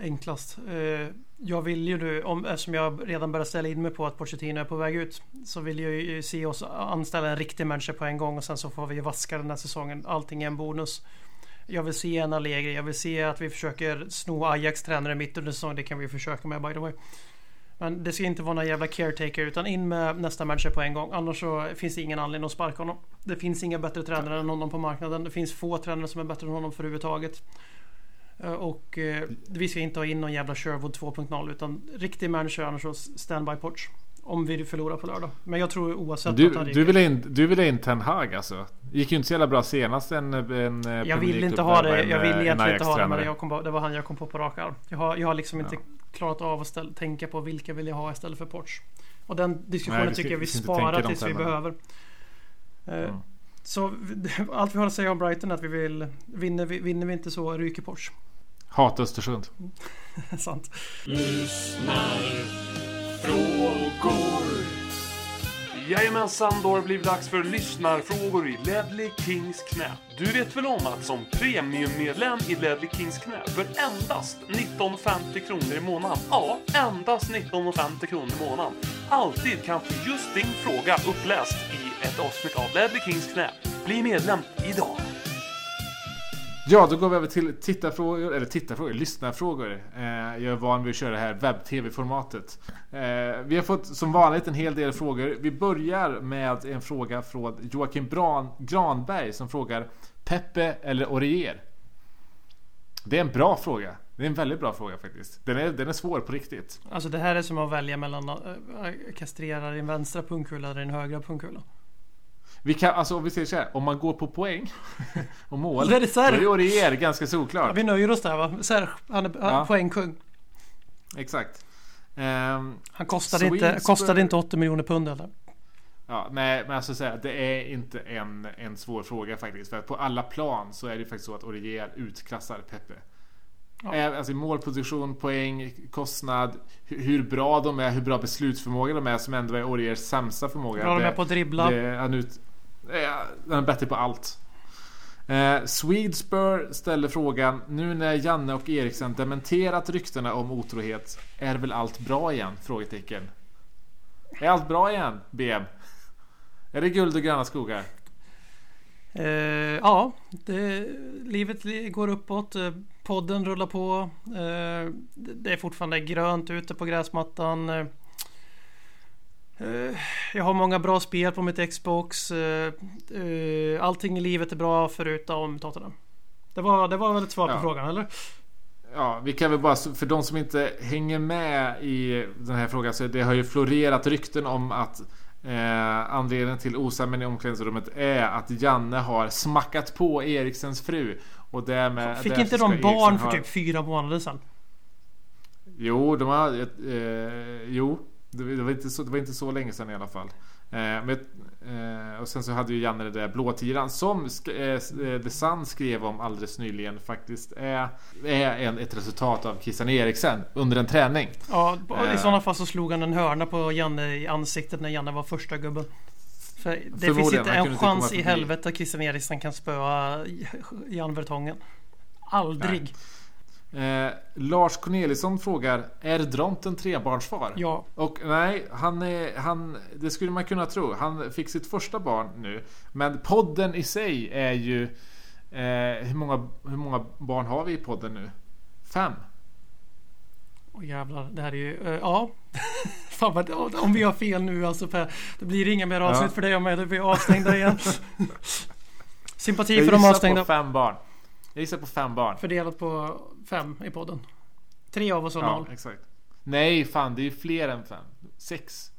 Enklast. Eh, Jag vill ju nu, om, eftersom jag redan börjar ställa in mig på att Pochettino är på väg ut. Så vill jag ju se oss anställa en riktig manager på en gång och sen så får vi vaska den här säsongen. Allting är en bonus. Jag vill se en Allegri. Jag vill se att vi försöker sno Ajax tränare mitt under säsongen. Det kan vi försöka med by the way. Men det ska inte vara någon jävla caretaker utan in med nästa manager på en gång. Annars så finns det ingen anledning att sparka honom. Det finns inga bättre tränare än honom på marknaden. Det finns få tränare som är bättre än honom för överhuvudtaget. Eh, och eh, vi ska inte ha in någon jävla Sherwood 2.0 utan riktig manager annars så standby porch. Om vi förlorar på lördag. Men jag tror oavsett Du, att du, vill in, du vill in Ten Hag alltså? Gick ju inte så jävla bra senast en, en Premier Jag vill inte ha det. en, Jag vill en egentligen inte ha det. Men jag kom på, det var han jag kom på på rak arm. Jag har, jag har liksom inte Ja. klarat av att ställa, tänka på vilka vill jag ha istället för Poch. Och den diskussionen Nej, ska- tycker jag vi inte sparar tills vi behöver. Eh, Mm. Så allt vi har att säga om Brighton är att vi vill Vinner vi, vinner vi inte så ryker Porsche. Hat Östersund. Sant. Frågor. Jajamensan, då har det blivit dags för lyssnarfrågor i Ledley Kings knä. Du vet väl om att som premiummedlem i Ledley Kings knä för endast 19,50 kronor i månaden, ja, endast 19,50 kronor i månaden, alltid kan få just din fråga uppläst i ett avsnitt av Ledley Kings knä. Bli medlem idag! Ja, då går vi över till tittarfrågor, eller tittarfrågor, lyssnarfrågor. Eh, jag är van vid att köra det här webb-tv-formatet. Eh, vi har fått som vanligt en hel del frågor. Vi börjar med en fråga från Joakim Bran, Granberg som frågar Peppe eller Orier? Det är en bra fråga. Det är en väldigt bra fråga faktiskt. Den är, den är svår på riktigt. Alltså det här är som att välja mellan att kastrera din vänstra pungkula eller din högra pungkula. Vi kan, alltså om vi säger så här, om man går på poäng och mål, Det är det så här. då är Orier ganska Ja, solklart. vi nöjer oss där va. Så här, han är Ja. poängkung. Exakt. Ehm, Han kostade inte, kostade inte 80 miljoner pund eller? Ja, nej, men alltså säga, det är inte en, en svår fråga faktiskt. För att på alla plan så är det faktiskt så att Orier utklassar Pepe. Ja. Eh, Alltså målposition, poäng, kostnad, hur, bra de är, hur bra beslutsförmåga de är som ändå är Oriers sämsta förmåga. Bra de Det- är på att dribbla. det, han, ut, den är bättre på allt. Eh, Swedespur ställer frågan Nu när Janne och Eriksen dementerat ryktena om otrohet Är väl allt bra igen? Frågetecken Är allt bra igen? BM? Är det guld och gröna skogar? Eh, ja, det, livet går uppåt. Eh, podden rullar på. Eh, det det är fortfarande grönt ute på gräsmattan. Eh, Eh, jag har många bra spel på mitt Xbox. Eh, eh, allting i livet är bra förutom Tottenham. Det var, det var väl ett svar på Ja. frågan eller? Ja, vi kan väl bara, för de som inte hänger med i den här frågan så det har ju florerat rykten om att eh, anledningen till osämjan i omklädningsrummet är att Janne har smackat på Eriksens fru och därmed Fick inte de Eriksen barn för ha- typ fyra månader sedan? Jo, de har... Eh, jo, det, det, var inte så, det var inte så länge sedan i alla fall. Eh, men, eh, och sen så hade ju Janne det där blåtiran som sk- eh, The Sun skrev om alldeles nyligen faktiskt är, är en, ett resultat av Christian Eriksen under en träning. Ja, i Eh. sådana fall så slog han en hörna på Janne i ansiktet när Janne var första gubben. För det finns inte en inte chans komma i helvete att Christian Eriksen kan spöa Jan Vertongen. Aldrig. Eh, Lars Corneliusson frågar Är Dronten trebarnsfar? Ja. Och nej, han är, han, det skulle man kunna tro. Han fick sitt första barn nu. Men podden i sig är ju... Eh, hur, många, hur många barn har vi i podden nu? Fem? Åh jävlar, det här är ju... eh, ja. Fan vad, om vi har fel nu alltså Per. Det blir inga mer avsnitt Ja. för dig och mig. Det blir avstängda igen. Sympati Jag för de avstängda. på fem barn. Jag gissar på fem barn. Fördelat på fem i podden. Tre av oss har Ja, noll. exakt. Nej, fan det är ju fler än fem. Sex.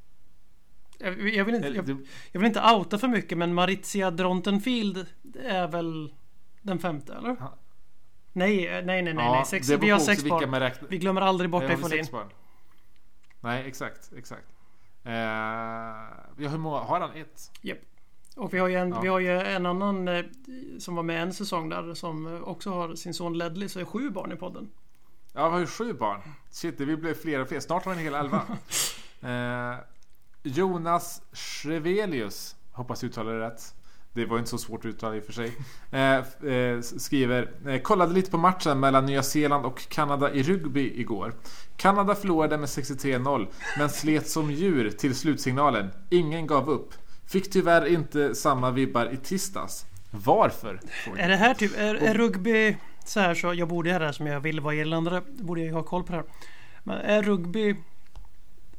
Jag, jag, vill inte, jag, jag vill inte outa för mycket men Maritia Drontenfield är väl Den femte eller? Ja. Nej, eh, nej, nej, nej. Ja, nej. Sex, vi har sex barn. Vi glömmer aldrig bort dig Folin. Nej, exakt, exakt. Ja, hur många, har han ett? Japp. Och vi har ju en, Ja. vi har ju en annan eh, som var med en säsong där som eh, också har sin son Ledley så är sju barn i podden. Ja, vi har ju sju barn. Shit, vi blir fler och fler. Snart har vi en hel elva. eh, Jonas Schrevelius, hoppas jag uttalar det rätt. Det var inte så svårt att uttala i och för sig. Eh, eh, skriver, eh, kollade lite på matchen mellan Nya Zeeland och Kanada i rugby igår. Kanada förlorade med 63-0, men slet som djur till slutsignalen. Ingen gav upp. Fick tyvärr inte samma vibbar i tisdags. Varför? Är det här typ, är, är rugby så här så, jag borde ju det här som jag vill vara irländare, borde jag ju ha koll på det här. Men är rugby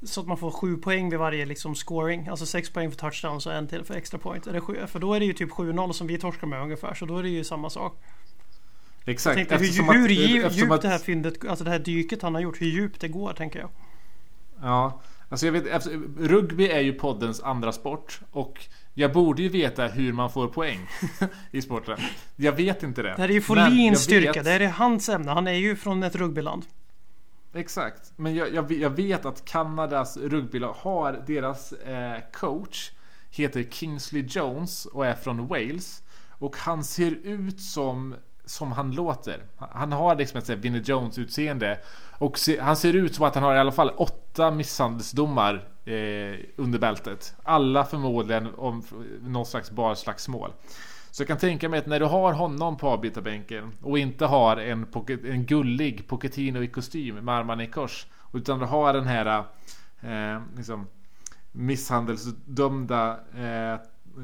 så att man får sju poäng vid varje liksom scoring, alltså sex poäng för touchdowns och en till för extra point. Är det sju, för då är det ju typ 7-0 som vi torskar med ungefär, så då är det ju samma sak. Exakt. Jag tänkte hur, hur djup, eftersom djupt att- det här fyndet, alltså det här dyket han har gjort, hur djupt det går tänker jag. Ja, alltså jag vet, efter, rugby är ju poddens andra sport och jag borde ju veta hur man får poäng i sporten. Jag vet inte det. Det här är ju Folins styrka, vet- det här är hans ämne. Han är ju från ett rugbyland. Exakt, men jag, jag, jag vet att Kanadas rugbylag har deras eh, coach heter Kingsley Jones och är från Wales och han ser ut som som han låter. Han har liksom ett Vinnie Jones utseende och se, han ser ut som att han har i alla fall åtta misshandelsdomar eh, under bältet. Alla förmodligen om någon slags barslagsmål. Så jag kan tänka mig att när du har honom på avbytarbänken och inte har en, en gullig Pochettino i kostym med armarna i kors. Utan du har den här eh, liksom, misshandelsdömda eh,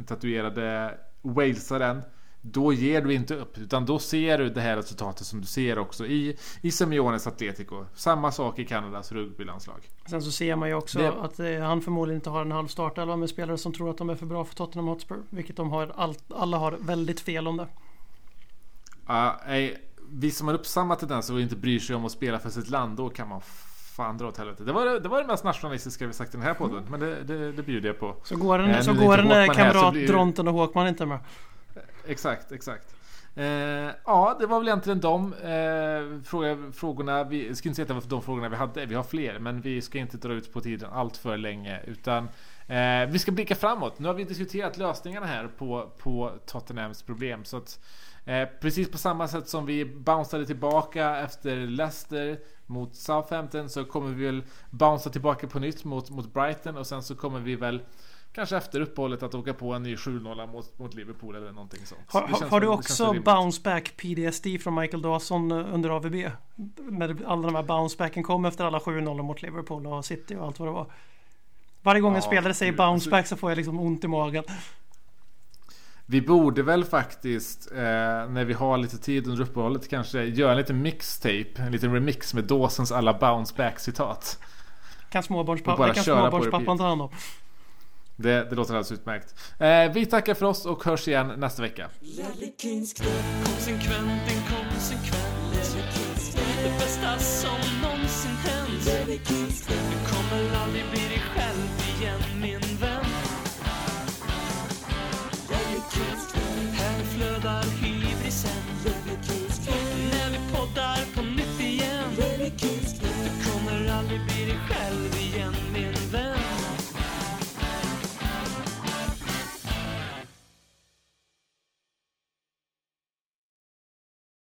tatuerade walesaren. Då ger du inte upp utan då ser du det här resultatet som du ser också i, i Semiones Atletico. Samma sak i Kanadas rugbylandslag. Sen så ser man ju också Det- att eh, han förmodligen inte har en halv startelva med spelare som tror att de är för bra för Tottenham Hotspur. Vilket de har, allt, alla har väldigt fel om det. Ja, nej, vi som har upp samma tendenser och inte bryr sig om att spela för sitt land, då kan man fan dra åt helvete. Det var det, var det mest nationalistiska vi sagt i den här podden, men det, det, det bjuder jag på. Så går den, Eh, så går den när Håkman här, kamrat blir Dronten och Håkman inte med. Exakt, exakt. Eh, ja, det var väl egentligen de eh, fråga, frågorna. Vi jag ska inte säga att det var de frågorna vi hade. Vi har fler, men vi ska inte dra ut på tiden allt för länge, utan eh, vi ska blicka framåt. Nu har vi diskuterat lösningarna här på, på Tottenhams problem, så att eh, precis på samma sätt som vi bounceade tillbaka efter Leicester mot Southampton så kommer vi väl bouncea tillbaka på nytt mot, mot Brighton och sen så kommer vi väl Kanske efter uppehållet att åka på en ny 7-0 mot, mot Liverpool eller någonting sånt. Har, har, du också väl rimligt. bounce back PDSD från Michael Dawson eh, under AVB? När alla de här bounce backen kom efter alla 7-0 mot Liverpool och City och allt vad det var. Varje gång en Ja, spelare säger gud, bounce alltså- så får jag liksom ont i magen. Vi borde väl faktiskt, eh, när vi har lite tid under uppehållet, kanske göra en liten mixtape, en liten remix med Dawsons alla bounce back citat. Kan småbarnspappan ta hand om. Det, det låter alldeles utmärkt. Eh, vi tackar för oss och hörs igen nästa vecka. Det bästa som någonsin hänt